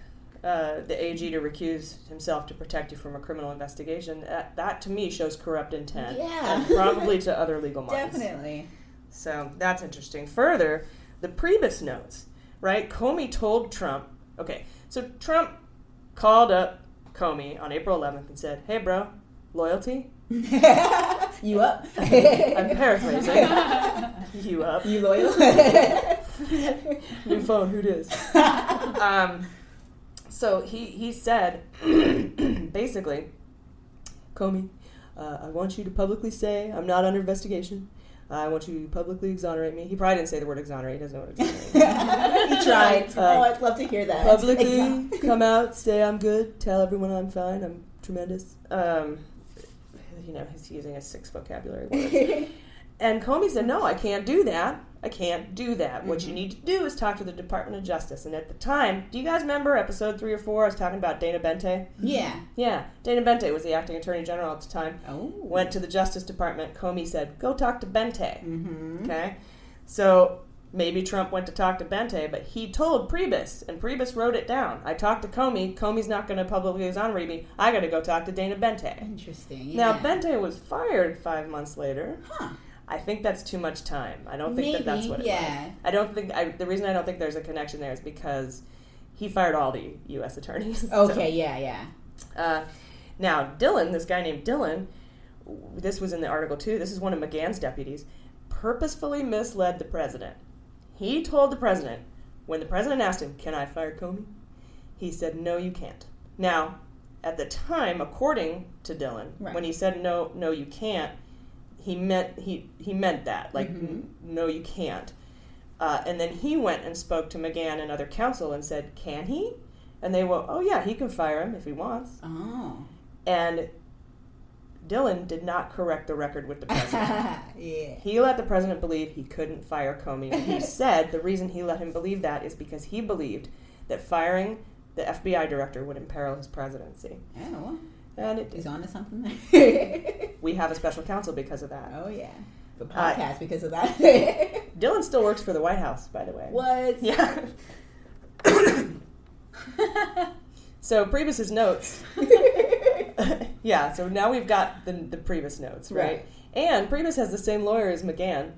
uh, the AG to recuse himself to protect you from a criminal investigation, that, that to me shows corrupt intent. Yeah. And probably to other legal minds. Definitely. So that's interesting. Further, the Priebus notes, right? Comey told Trump, okay, so Trump called up Comey on April 11th and said, hey, bro, loyalty? You up? I'm paraphrasing. you up? You loyal? New phone, who dis? um, so he, he said, basically, Comey, uh, I want you to publicly say I'm not under investigation. I want you to publicly exonerate me. He probably didn't say the word exonerate. He doesn't know what exonerate he tried. Uh, oh, I'd love to hear that. Publicly come out, say I'm good, tell everyone I'm fine, I'm tremendous. Um, you know, he's using a six vocabulary words. And Comey said, No, I can't do that. I can't do that. What you need to do is talk to the Department of Justice. And at the time, do you guys remember episode three or four? I was talking about Dana Boente. Yeah. Yeah, Dana Boente was the acting attorney general at the time. Oh. Went to the Justice Department. Comey said, Go talk to Boente. Mm-hmm. Okay? So maybe Trump went to talk to Boente, but he told Priebus, and Priebus wrote it down. I talked to Comey. Comey's not going to publicly exonerate me. I got to go talk to Dana Boente. Interesting. Now. Boente was fired five months later. Huh. I think that's too much time. I don't think that that's what it yeah. was. I don't think I, the reason I don't think there's a connection there is because he fired all the U.S. attorneys. So, Okay. Yeah. Yeah. uh, now, Dylan, this guy named Dylan, this was in the article too. This is one of McGahn's deputies, purposefully misled the president. He told the president when the president asked him, "Can I fire Comey?" He said, "No, you can't." Now, at the time, according to Dylan, Right. when he said no, no, you can't, he meant he he meant that like Mhm. "N- no, you can't. Uh, and then he went and spoke to McGahn and other counsel and said, "Can he?" And they went, oh, yeah, he can fire him if he wants. Oh. And Dylan did not correct the record with the president. yeah. He let the president believe he couldn't fire Comey. And he said the reason he let him believe that is because he believed that firing the FBI director would imperil his presidency. Oh. And it He's on to something we have a special counsel because of that. Oh, yeah. The Uh, podcast because of that. Dylan still works for the White House, by the way. What? Yeah. so Priebus's notes. yeah. So now we've got the the Priebus notes, right? Right. And Priebus has the same lawyer as McGahn.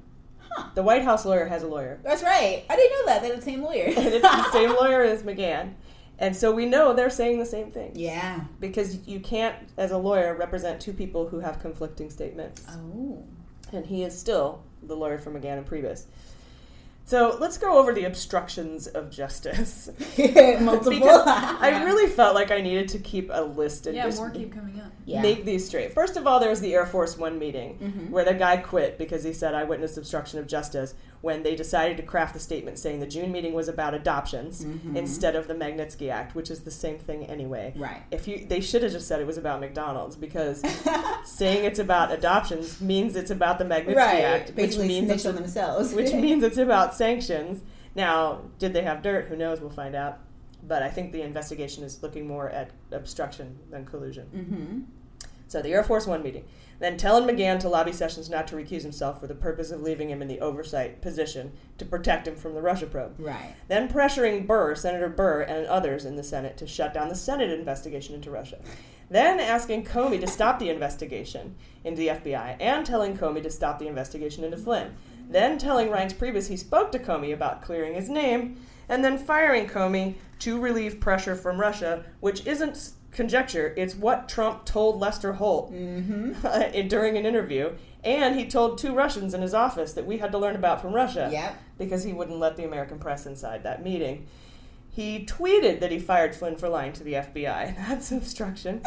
The White House lawyer has a lawyer. That's right. I didn't know that. They're the same lawyer. and it's the same lawyer as McGahn. And so we know they're saying the same thing. Yeah. Because you can't, as a lawyer, represent two people who have conflicting statements. Oh. And he is still the lawyer for McGahn and Priebus. So let's go over the obstructions of justice. Multiple. Because I really felt like I needed to keep a list and Yeah, just more keep coming up. Yeah. make these straight. First of all, there was the Air Force One meeting Mhm. where the guy quit because he said I witnessed obstruction of justice when they decided to craft the statement saying the June meeting was about adoptions Mhm. instead of the Magnitsky Act, which is the same thing anyway. Right. If you they should have just said it was about McDonald's because saying it's about adoptions means it's about the Magnitsky Right. Act, which means it's themselves. which means it's about sanctions. Now, did they have dirt? Who knows? We'll find out. But I think the investigation is looking more at obstruction than collusion. Mm-hmm. So the Air Force One meeting. Then telling McGahn to lobby Sessions not to recuse himself for the purpose of leaving him in the oversight position to protect him from the Russia probe. Right. Then pressuring Burr, Senator Burr, and others in the Senate to shut down the Senate investigation into Russia. Then asking Comey to stop the investigation into the FBI and telling Comey to stop the investigation into Flynn. Then telling Reince Priebus he spoke to Comey about clearing his name, and then firing Comey to relieve pressure from Russia, which isn't conjecture, it's what Trump told Lester Holt Mm-hmm. during an interview. And he told two Russians in his office that we had to learn about from Russia Yep. because he wouldn't let the American press inside that meeting. He tweeted that he fired Flynn for lying to the FBI. That's obstruction.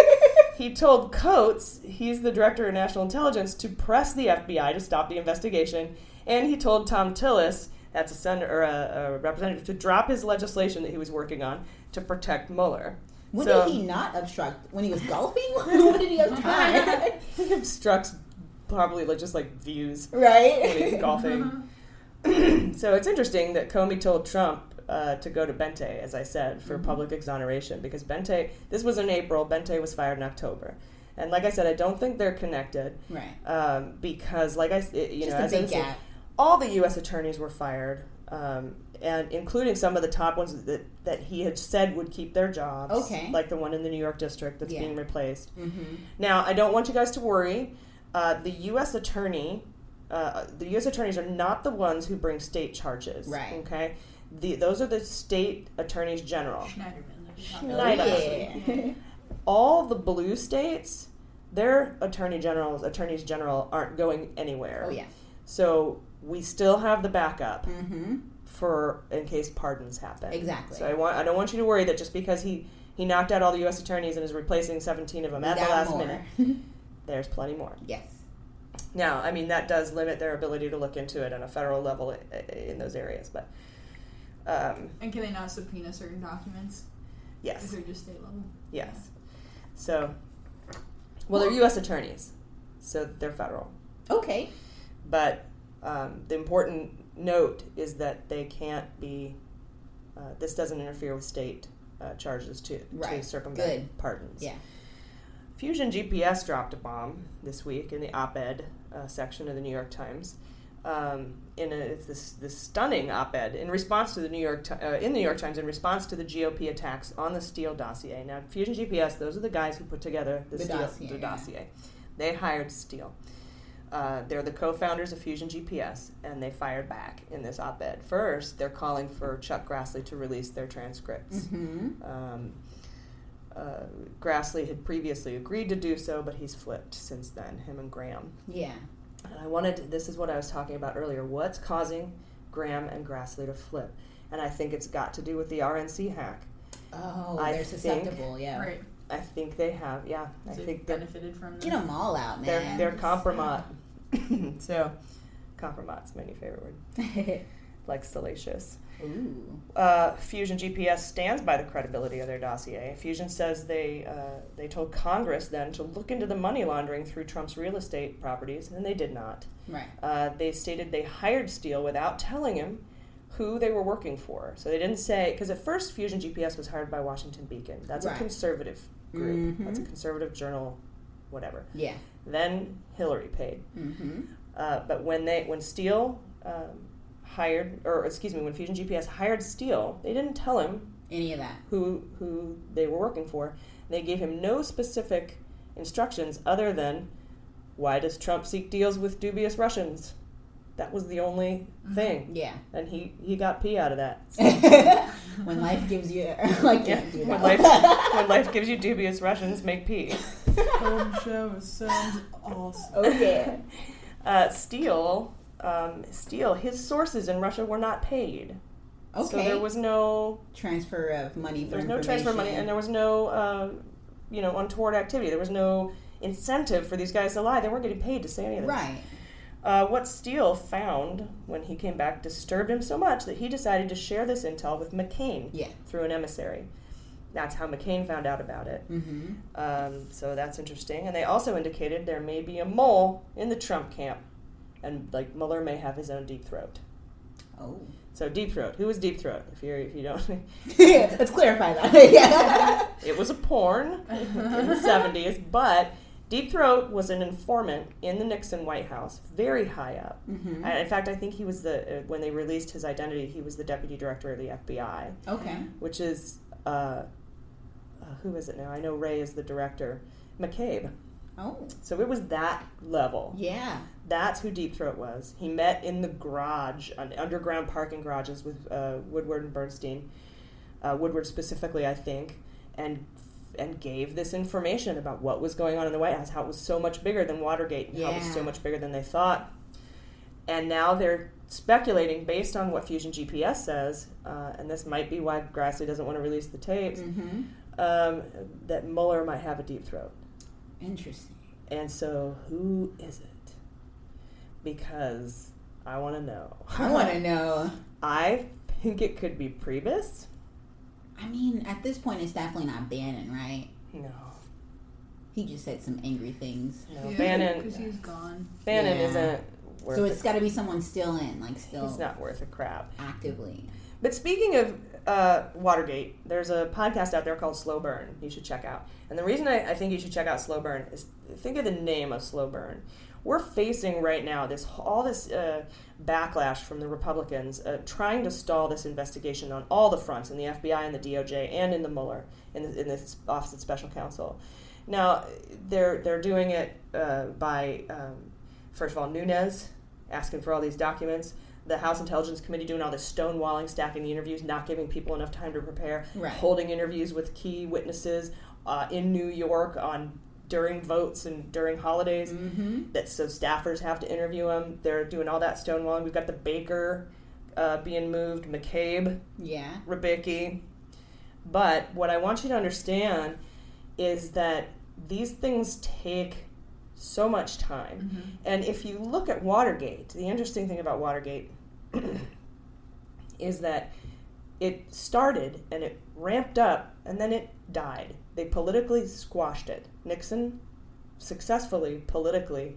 he told Coats, he's the director of national intelligence, to press the FBI to stop the investigation. And he told Thom Tillis, that's a senator or a, a representative, to drop his legislation that he was working on to protect Mueller. When So- did he not obstruct? When he was golfing? when did he have time? he obstructs probably like just like views Right. when he's golfing. so it's interesting that Comey told Trump uh, to go to Boente, as I said, for Mhm. public exoneration because Boente. This was in April. Boente was fired in October, and like I said, I don't think they're connected. Right. Um, because, like I, it- you Just know, a as I said, gap. all the U.S. attorneys were fired. Um, and including some of the top ones that, that he had said would keep their jobs, Okay. like the one in the New York district that's Yeah. being replaced. Mhm. Now, I don't want you guys to worry. Uh, the U.S. attorney, uh, the U.S. attorneys are not the ones who bring state charges. Right. Okay. The, those are the state attorneys general. Schneiderman. Schneiderman. Yeah. All the blue states, their attorney generals, attorneys general, aren't going anywhere. Oh yeah. So we still have the backup Mm-hmm. For in case pardons happen. Exactly. So I want I don't want you to worry that just because he he knocked out all the U.S. attorneys and is replacing 17 of them at the last more. minute, there's plenty more. Yes. Now, I mean that does limit their ability to look into it on a federal level i- i- in those areas, but um, And can they not subpoena certain documents? yes, If they're just state level. yes. So, well, they're U.S. attorneys, so they're federal. Okay. But um, the important note is that they can't be. Uh, this doesn't interfere with state uh, charges to to circumvent Good. pardons. Yeah. Fusion GPS dropped a bomb this week in the op-ed uh, section of the New York Times. Um, in a, it's this, this stunning op-ed in response to the New York uh, in the New York Times in response to the GOP attacks on the Steele dossier. Now, Fusion GPS, those are the guys who put together the, The Steele dossier, the yeah. dossier. They hired Steele. Uh, they're the co-founders of Fusion GPS, and they fired back in this op-ed. First, they're calling for Chuck Grassley to release their transcripts. Mhm. Um, uh, Grassley had previously agreed to do so, but he's flipped since then. Him and Graham. Yeah. And I wanted. To, this is what I was talking about earlier. What's causing Graham and Grassley to flip? And I think it's got to do with the RNC hack. Oh, I they're think- susceptible. Yeah. Right. I think they have. Yeah, I think they're benefited from Get them all out, man. they're they're kompromat. so, kompromat's my new favorite word. like salacious. Ooh. Uh, Fusion GPS stands by the credibility of their dossier. Fusion says they uh, they told Congress then to look into the money laundering through Trump's real estate properties, and they did not. Right. Uh, they stated they hired Steele without telling him who they were working for. So they didn't say because at first Fusion GPS was hired by Washington Beacon. That's Right. a conservative group. Mhm. That's a conservative journal, whatever. Yeah. Then Hillary paid. Mm-hmm. Uh, but when they when Steele um, hired, or excuse me, when Fusion GPS hired Steele, they didn't tell him Any of that. who who they were working for. They gave him no specific instructions other than why does Trump seek deals with dubious Russians? That was the only thing. Yeah. And he he got pee out of that. when life gives you, like, Yeah, can't when life when life gives you dubious Russians, make pee. Home show sounds awesome. Oh yeah. Uh, Steele, um, Steele, his sources in Russia were not paid. Okay. So there was no transfer of money. For there was no transfer of money, and there was no uh, you know untoward activity. There was no incentive for these guys to lie. They weren't getting paid to say any of this. Right. Uh, what Steele found when he came back disturbed him so much that he decided to share this intel with McCain Yeah. through an emissary. That's how McCain found out about it. Mm-hmm. Um, so that's interesting. And they also indicated there may be a mole in the Trump camp, and like Mueller may have his own deep throat. Oh. So deep throat. Who was deep throat? If you if you don't, Let's clarify that. yeah. it was a porn in the seventies, but Deep Throat was an informant in the Nixon White House, very high up. Mhm. I- in fact, I think he was the uh, when they released his identity, he was the deputy director of the FBI. Okay. which is uh, uh, who is it now? I know Wray is the director. McCabe. Oh. So it was that level. Yeah. That's who Deep Throat was. He met in the garage, on underground parking garages with uh, Woodward and Bernstein, uh, Woodward specifically, I think, and and gave this information about what was going on in the White House, how it was so much bigger than Watergate, and how it was so much bigger than they thought. And now they're speculating based on what Fusion GPS says, uh, and this might be why Grassley doesn't want to release the tapes, Mhm. um, that Mueller might have a deep throat. Interesting. And so, who is it? Because I want to know. I want to know. I think it could be Priebus. I mean, at this point, it's definitely not Bannon, right? No. He just said some angry things. No, Bannon. because he's gone. Bannon Yeah. isn't worth. So it's got to be someone still in, like still He's not worth a crap. actively. But speaking of uh, Watergate, there's a podcast out there called Slow Burn. You should check out. And the reason I, I think you should check out Slow Burn is think of the name of Slow Burn. We're facing right now this all this uh, backlash from the Republicans uh, trying to stall this investigation on all the fronts in the FBI and the DOJ and in the Mueller in the, in the Office of Special Counsel. Now they're they're doing it uh, by um, first of all Nunes asking for all these documents the House Intelligence Committee doing all this stonewalling, stacking the interviews, not giving people enough time to prepare, Right. holding interviews with key witnesses uh, in New York on during votes and during holidays. Mm-hmm. That so staffers have to interview them. They're doing all that stonewalling. We've got the Baker uh, being moved, McCabe, Yeah. Rybicki. But what I want you to understand is that these things take so much time. And if you look at Watergate, the interesting thing about Watergate is that it started and it ramped up and then it died. They politically squashed it. Nixon successfully politically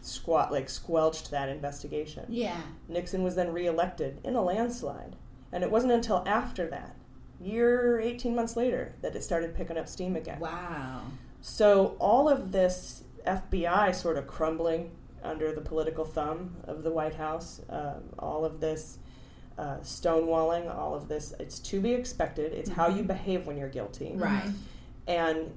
squat like squelched that investigation. Yeah. Nixon was then reelected in a landslide. And it wasn't until after that, year 18 months later, that it started picking up steam again. Wow. So all of this FBI sort of crumbling under the political thumb of the White House, um, all of this uh, stonewalling, all of this, it's to be expected. It's how you behave when you're guilty. Right. And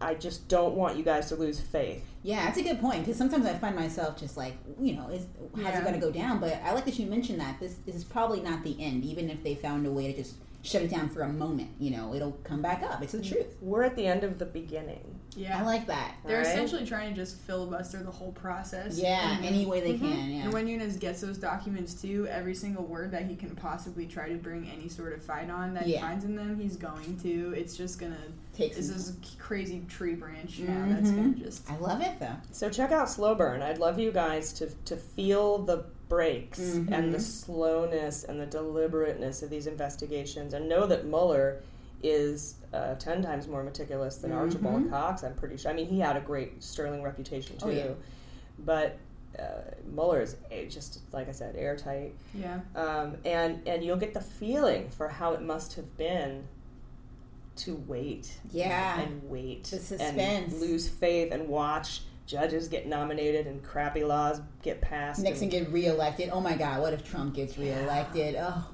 I just don't want you guys to lose faith. Yeah, that's a good point because sometimes I find myself just like, you know, is, how's Yeah. it going to go down? But I like that you mentioned that this, this is probably not the end, even if they found a way to just shut it down for a moment. You know, it'll come back up. It's the truth. We're at the end of the beginning. Yeah. I like that. They're Right? essentially trying to just filibuster the whole process. Yeah, any way they Mhm. can. Yeah. And when Nunes gets those documents too, every single word that he can possibly try to bring any sort of fight on that he finds in them, he's going to. It's just gonna Takes is this crazy tree branch now that's gonna Mhm. just. I love it though. So check out Slow Burn. I'd love you guys to to feel the breaks and the Mhm. slowness and the deliberateness of these investigations, and know that Mueller is uh, ten times more meticulous than Archibald Mhm. Cox. I'm pretty sure. I mean, he had a great sterling reputation too, Oh, yeah. but. Uh, Mueller is just like I said, airtight. Yeah. Um, and and you'll get the feeling for how it must have been to wait, Yeah. and wait, The suspense. and lose faith, and watch judges get nominated and crappy laws get passed. Nixon and- get reelected. Oh my God! What if Trump gets reelected? Oh,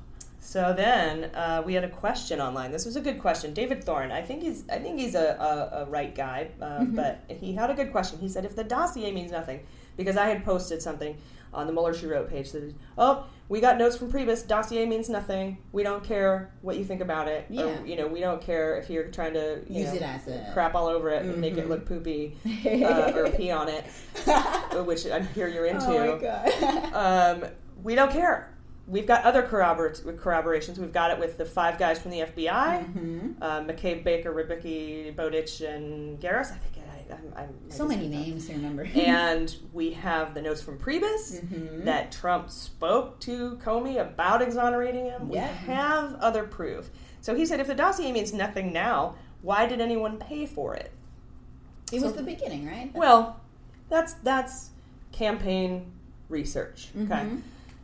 So then uh, we had a question online. This was a good question. David Thorne, I think he's I think he's a, a, a right guy, uh, Mhm. but he had a good question. He said if the dossier means nothing, because I had posted something on the Mueller She Wrote page that oh we got notes from Priebus, dossier means nothing. We don't care what you think about it. Yeah. Or, you know we don't care if you're trying to you Use know, it as a- crap all over it and make it Mhm. look poopy uh, or pee on it, which I'm here you're into. Oh my God. um, we don't care. We've got other corrobor- corroborations. We've got it with the five guys from the FBI, Mhm. uh, McCabe, Baker, Rybicki, Bowdich, and Garris. I think I, I'm, I'm so many names to remember. and we have the notes from Priebus Mhm. that Trump spoke to Comey about exonerating him. We have other proof. So he said, if the dossier means nothing now, why did anyone pay for it? it So- was the beginning, right? Well, that's that's campaign research. Okay, Mhm.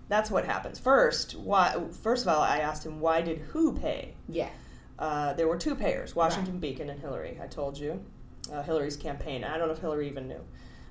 That's what happens. First, why? First of all, I asked him why did who pay? Yeah. Uh, there were two payers: Washington Beacon and Hillary. I told you, uh, Hillary's campaign. I don't know if Hillary even knew.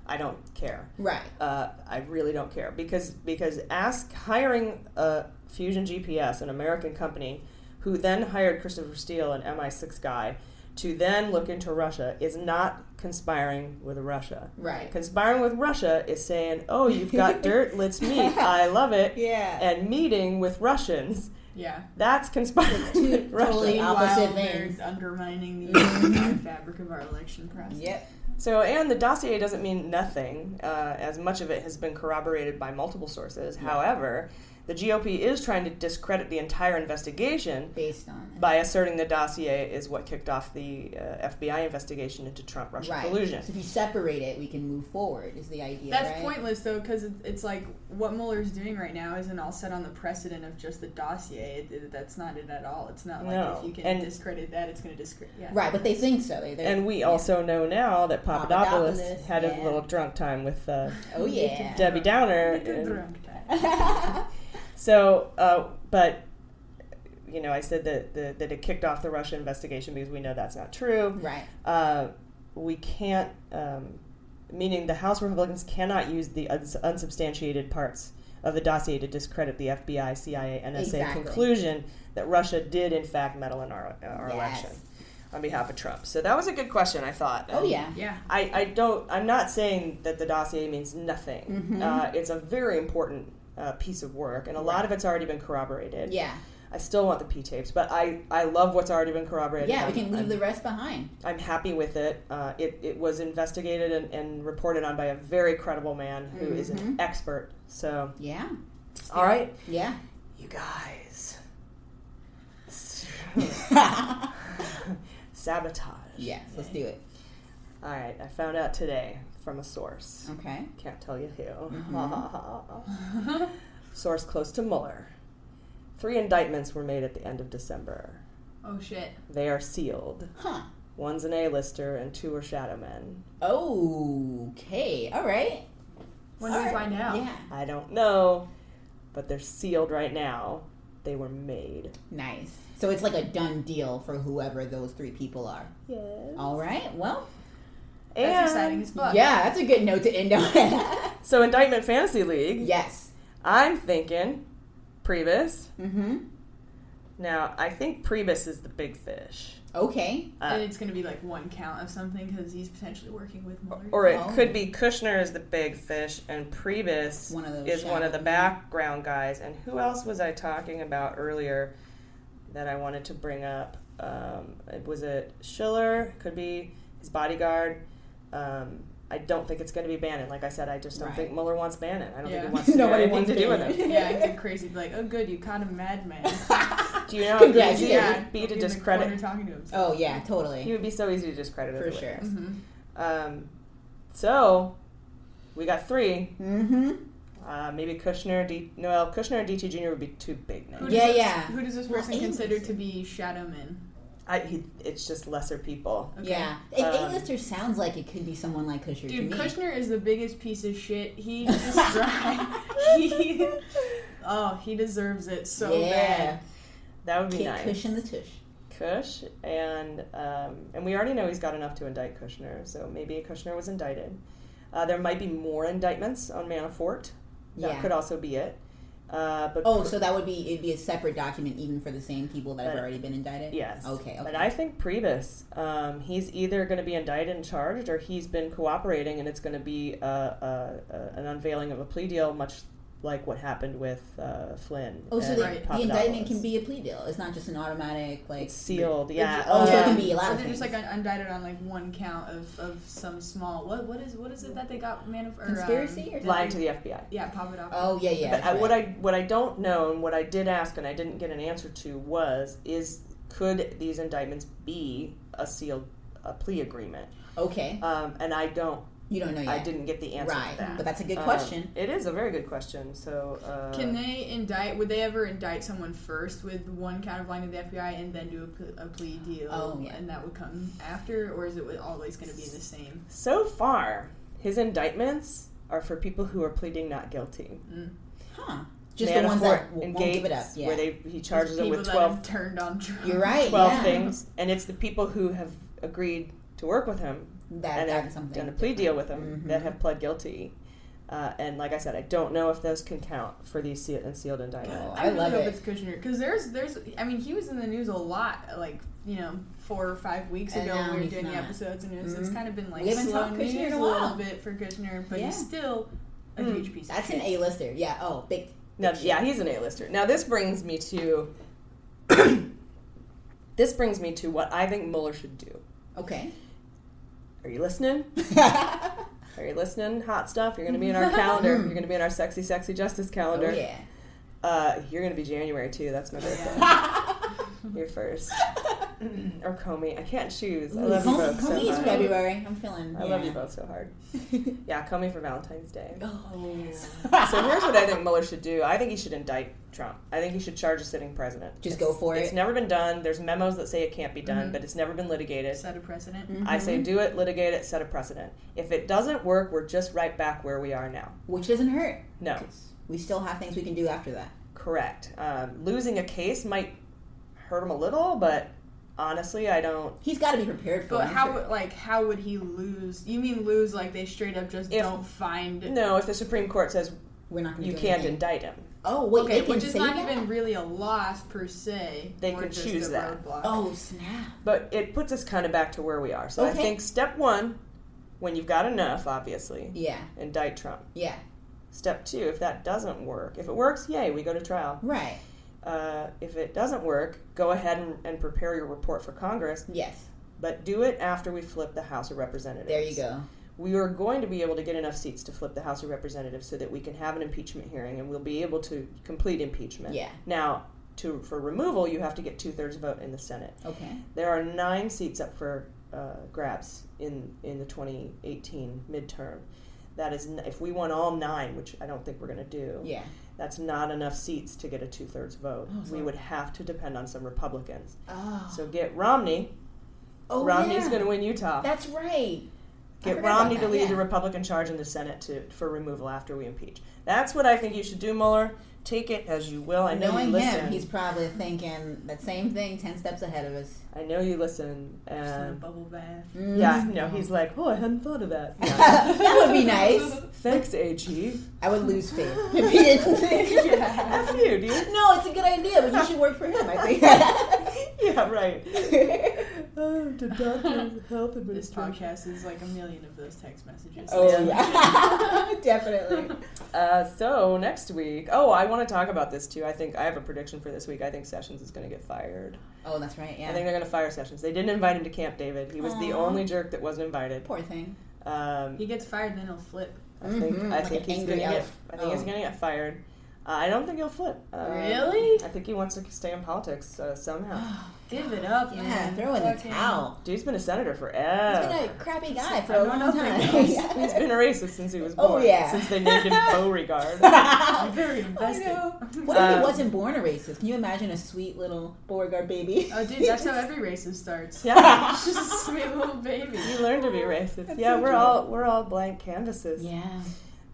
I don't care. Right. Uh, I really don't care because because ask hiring uh, Fusion GPS, an American company, who then hired Christopher Steele, an MI6 guy, to then look into Russia, is not conspiring with Russia. Right. Conspiring with Russia is saying, "Oh, you've got dirt. Let's meet. I love it." Yeah. And meeting with Russians. Yeah. That's conspiring with totally While opposite they're things. undermining the fabric of our election process. Yep. So, and the dossier doesn't mean nothing, uh, as much of it has been corroborated by multiple sources. However, the GOP is trying to discredit the entire investigation based on by asserting the dossier is what kicked off the uh, FBI investigation into Trump Russia right. collusion. So if you separate it, we can move forward. Is the idea? That's right? pointless though, because it's like what Mueller's doing right now isn't all set on the precedent of just the dossier. It, it- that's not it at all. It's not like No. if you can And- discredit that, it's going to discredit. Yeah. Right, but they think so. They, And we yeah. also know now that Papadopoulos, Papadopoulos, had a little drunk time with uh, Oh yeah. Debbie Downer. Good and- drunk time. So, uh, but you know, I said that the, that it kicked off the Russia investigation because we know that's not true. Right. Uh, we can't, um, meaning the House Republicans cannot use the uns- unsubstantiated parts of the dossier to discredit the FBI, CIA, NSA Exactly. conclusion that Russia did in fact meddle in our, our Yes. election on behalf of Trump. So that was a good question, I thought. Oh yeah. Yeah. I, I don't. I'm not saying that the dossier means nothing. Mhm. Uh, it's a very important uh, piece of work, and a lot of it's already been corroborated. Yeah. I still want the P tapes, but I, I love what's already been corroborated. Yeah, we can leave I'm, the rest behind. I'm happy with it. Uh, it. It was investigated and, and reported on by a very credible man who is an expert. So, Yeah. all right, Yeah. you guys. Sabotage. Yes. Let's do it. All right, I found out today from a source. Okay. Can't tell you who. Mm-hmm. Source close to Mueller. Three indictments were made at the end of December. Oh shit. They are sealed. Huh. One's an A-lister and two are shadow men. Okay. All right. When do we find out? Yeah. I don't know, but they're sealed right now. They were made. Nice. So it's like a done deal for whoever those three people are. Yes. All right. Well. That's And- exciting as fuck. Yeah, that's a good note to end on. So Indictment Fantasy League. yes. I'm thinking Priebus. Mm-hmm. Now I think Priebus is the big fish. Okay. Uh, and it's going to be like one count of something because he's potentially working with Mueller. Or it Oh. could be Kushner is the big fish and Priebus One of those is one of the background guys. And who else was I talking about earlier that I wanted to bring up? Um, it was it Schiller? Could be his bodyguard. Um, I don't think it's going to be Bannon. Like I said, I just don't Right. think Mueller wants Bannon. I don't Yeah. think he wants to do Nobody anything wants to do with Bannon. him. yeah, it's a crazy. Like, oh, good, you caught a madman. Do you know how easy it would be to in the discredit? corner talking to himself. Oh yeah, totally. He would be so easy to discredit as For a sure. witness. Um, so we got 3 Mm-hmm. Uh, maybe Kushner, D- no, Kushner and DT Jr. would be too big names. Who Yeah, this- yeah. Who does this person A-list. consider to be Shadowman? I, he, it's just lesser people. Okay. Yeah, A- Um, A-lister sounds like it could be someone like Kushner Dude, to me. Kushner is the biggest piece of shit. He just dry. he, oh, he deserves it so yeah, bad. That would be Kick nice. Kush in the tush. Kush, and um, and we already know he's got enough to indict Kushner, so maybe Kushner was indicted. Uh, there might be more indictments on Manafort. That Yeah. could also be it. Uh, but Oh, so that would be it'd be a separate document even for the same people that have already been indicted. Yes. Okay. Okay. But I think Priebus, um, he's either going to be indicted and charged, or he's been cooperating, and it's going to be uh, uh, uh, an unveiling of a plea deal, much like what happened with uh, Flynn. Oh, so and the, Right. the indictment can be a plea deal. It's not just an automatic like It's sealed, yeah. Oh, so it can be a lot Or of they're things. just like indicted on like one count of, of some small what what is what is it that they got man or, Conspiracy um, or lying to the FBI. yeah Papadopoulos. oh yeah, yeah. but I, that's what. I what I don't know and what I did ask and I didn't get an answer to was is could these indictments be a sealed a plea agreement? okay. Um, and I don't. You don't know yet. I didn't get the answer Right, to that. but that's a good Um, question. it is a very good question. So uh, Can they indict? Would they ever indict someone first with one count of lying to the FBI and then do a, a plea deal? Oh, yeah. and that would come after, or is it always going to be the same? so far his indictments are for people who are pleading not guilty. Huh. Just the ones that w- won't give it up. Yeah. where they he charges them with twelve turned on Trump. You're right. 12 yeah. things, and it's the people who have agreed to work with him That and got have something done a plea deal with him Mhm. that have pled guilty. Uh, and like I said, I don't know if those can count for these sealed and sealed indictments. Oh, I, I really love hope it. it's Kushner because there's there's I mean he was in the news a lot like you know four or five weeks And ago when we were he's doing the episodes and it was, it's Mhm. kind of been like We haven't slow talked news Kushner in a a little bit for Kushner but Yeah. he's still a Mm. huge piece. That's of an. A-lister. Yeah. Oh, big. Now, yeah, he's an A-lister. Now, this brings me to this brings me to what I think Mueller should do. Okay. Are you listening? Are you listening? Hot stuff. You're going to be in our calendar. You're going to be in our sexy, sexy justice calendar. Oh yeah. Uh, you're going to be January too. That's my birthday. you're first. or Comey. I can't choose. I love you Comey- both so Comey's hard. February. I'm feeling. I love yeah. you both so hard. yeah, Comey for Valentine's Day. Oh. so here's what I think Mueller should do. I think he should indict Trump. I think he should charge a sitting president. Just It's- go for it. It's never been done. There's memos that say it can't be done, Mhm. but it's never been litigated. set a precedent. Mm-hmm. I say do it, litigate it, set a precedent. If it doesn't work, we're just right back where we are now. Which doesn't hurt. No, We still have things we can do after that. correct. Um, losing a case might hurt him a little, but honestly, I don't. He's got to be prepared for. But it, I'm how sure. would like how would he lose? You mean lose like they straight up just If- don't find? No, if the Supreme Court says We're not going to you can't anything. indict him, Oh wait, okay, they which is not that? even really a loss per se. They could choose that. roadblock. Oh snap! but it puts us kind of back to where we are. So I think step one, when you've got enough, obviously, Yeah, indict Trump. yeah, Step two, if that doesn't work, if it works, yay, we go to trial. right. Uh, if it doesn't work, go ahead and, and prepare your report for Congress, Yes, but do it after we flip the House of Representatives. there you go. We are going to be able to get enough seats to flip the House of Representatives so that we can have an impeachment hearing and we'll be able to complete impeachment. Yeah. Now, to for removal, you have to get two thirds vote in the Senate. Okay. There are nine seats up for uh, grabs in in the 2018 midterm. That is, if we won all nine, which I don't think we're going to do. Yeah. That's not enough seats to get a two thirds vote. Oh, we would have to depend on some Republicans. Oh. So get Romney. Oh, Romney's yeah. going to win Utah. That's right. Get Romney to lead yeah. the Republican charge in the Senate to for removal after we impeach. That's what I think you should do, Mueller. Take it as you will. I know Knowing you listen. him, he's probably thinking that same thing ten steps ahead of us. I know you listen. Just in a And bubble bath. yeah, Mhm. no, he's like, oh, I hadn't thought of that. Yeah. that would be nice. Thanks, AG. I would lose faith if he didn't. That's you, dude. No, it's a good idea, but you should work for him. I think. Yeah, right. Oh, the doctor's health This administration. podcast is like a million of those text messages. oh Yeah. yeah, definitely. Uh, so next week, oh, I want to talk about this too. I think I have a prediction for this week. I think Sessions is going to get fired. Oh, that's right. Yeah. I think they're going to fire Sessions. They didn't invite him to Camp David. He was the Aw. only jerk that wasn't invited. Poor thing. Um, He gets fired, then he'll flip. I think Mhm, I like think an he's angry going to get. elf. I think he's Oh. going to get fired. I don't think he'll flip. Uh, Really? I think he wants to stay in politics uh, somehow. Give it up, Yeah, man. throw in the towel. Dude's been a senator forever. He's been a crappy guy for a know long time. else. He's been a racist since he was Oh, born. yeah. Since they named him Beauregard. I'm very invested. What if he Um, wasn't born a racist? Can you imagine a sweet little Beauregard baby? Oh, dude, that's how every racist starts. Yeah. It's just a sweet little baby. You learn to be racist. That's yeah, so we're true. all we're all blank canvases. Yeah.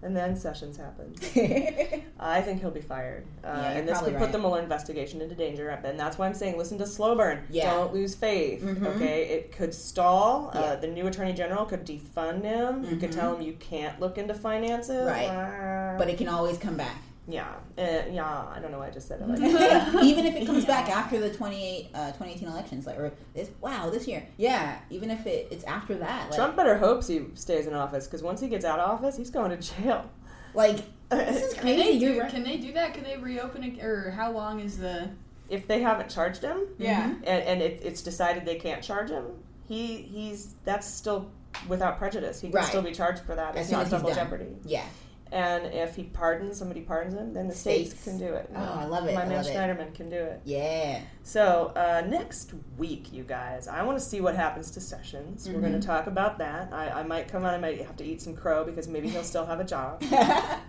And then Sessions happens. I think he'll be fired, uh, Yeah, and this could put the Mueller investigation into danger. And that's why I'm saying, listen to slow burn. Yeah. Don't lose faith. Mhm. Okay, it could stall. Yeah. Uh, the new attorney general could defund him. You could Mhm. tell him you can't look into finances. Right. Uh, but it can always come back. Yeah, uh, yeah. I don't know why I just said it like even if it comes back after the 28, uh, 2018 elections, like or this, wow, this year, yeah. Even if it, it's after that, like, Trump better hopes he stays in office because once he gets out of office, he's going to jail. like this is Can crazy. they, do, right. can they do that? Can they reopen it? Or how long is the. If they haven't charged him, Yeah. and, and it, it's decided they can't charge him, he he's that's still without prejudice. He can Right. still be charged for that. As it's not double jeopardy. Yeah. And if he pardons somebody, pardons him, then the states, States. can do it. Oh, I love it. My I man love it. Schneiderman can do it. Yeah. So uh, next week, you guys, I want to see what happens to Sessions. We're going to talk about that. I, I might come on. I might have to eat some crow because maybe he'll still have a job.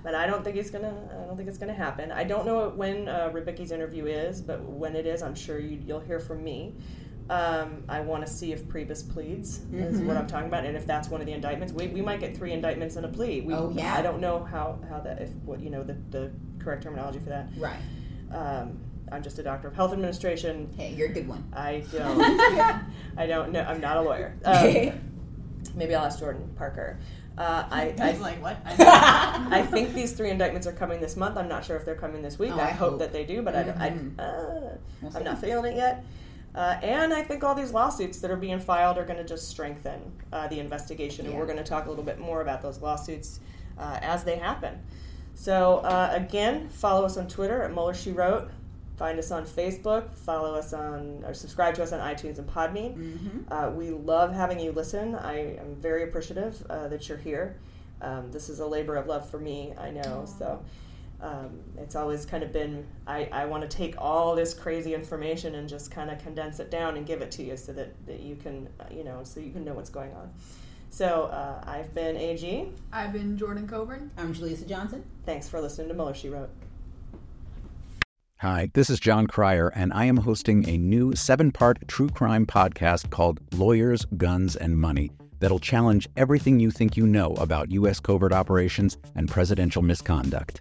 but I don't think he's gonna. I don't think it's gonna happen. I don't know when uh, Rebecca's interview is, but when it is, I'm sure you, you'll hear from me. Um, I want to see if Priebus pleads is Mhm. what I'm talking about, and if that's one of the indictments, we, we might get three indictments and a plea. We, Oh, yeah. I don't know how, how that if what you know the, the correct terminology for that. Right. Um, I'm just a doctor of health administration. Hey, you're a good one. I don't. I don't know. I'm not a lawyer. Um, maybe I'll ask Jordan Parker. Uh, I, I was like, what? I think these three indictments are coming this month. I'm not sure if they're coming this week. Oh, I, I hope, hope. that they do, but I, Mhm. I, uh, We'll I'm not feeling it yet. Uh, and I think all these lawsuits that are being filed are going to just strengthen uh, the investigation, and we're going to talk a little bit more about those lawsuits uh, as they happen. So uh, again, follow us on Twitter at Mueller She Wrote. Find us on Facebook. Follow us on or subscribe to us on iTunes and Podbean. Mm-hmm. Uh, we love having you listen. I am very appreciative uh, that you're here. Um, this is a labor of love for me, I know. So um, it's always kind of been I, I want to take all this crazy information and just kind of condense it down and give it to you so that, that you can, uh, you know, so you can know what's going on. So uh, I've been AG. I've been Jordan Coburn. I'm Jaleesa Johnson. Thanks for listening to Mueller, She Wrote. Hi, this is Jon Cryer, and I am hosting a new seven part true crime podcast called Lawyers, Guns, and Money that'll challenge everything you think you know about U.S. covert operations and presidential misconduct.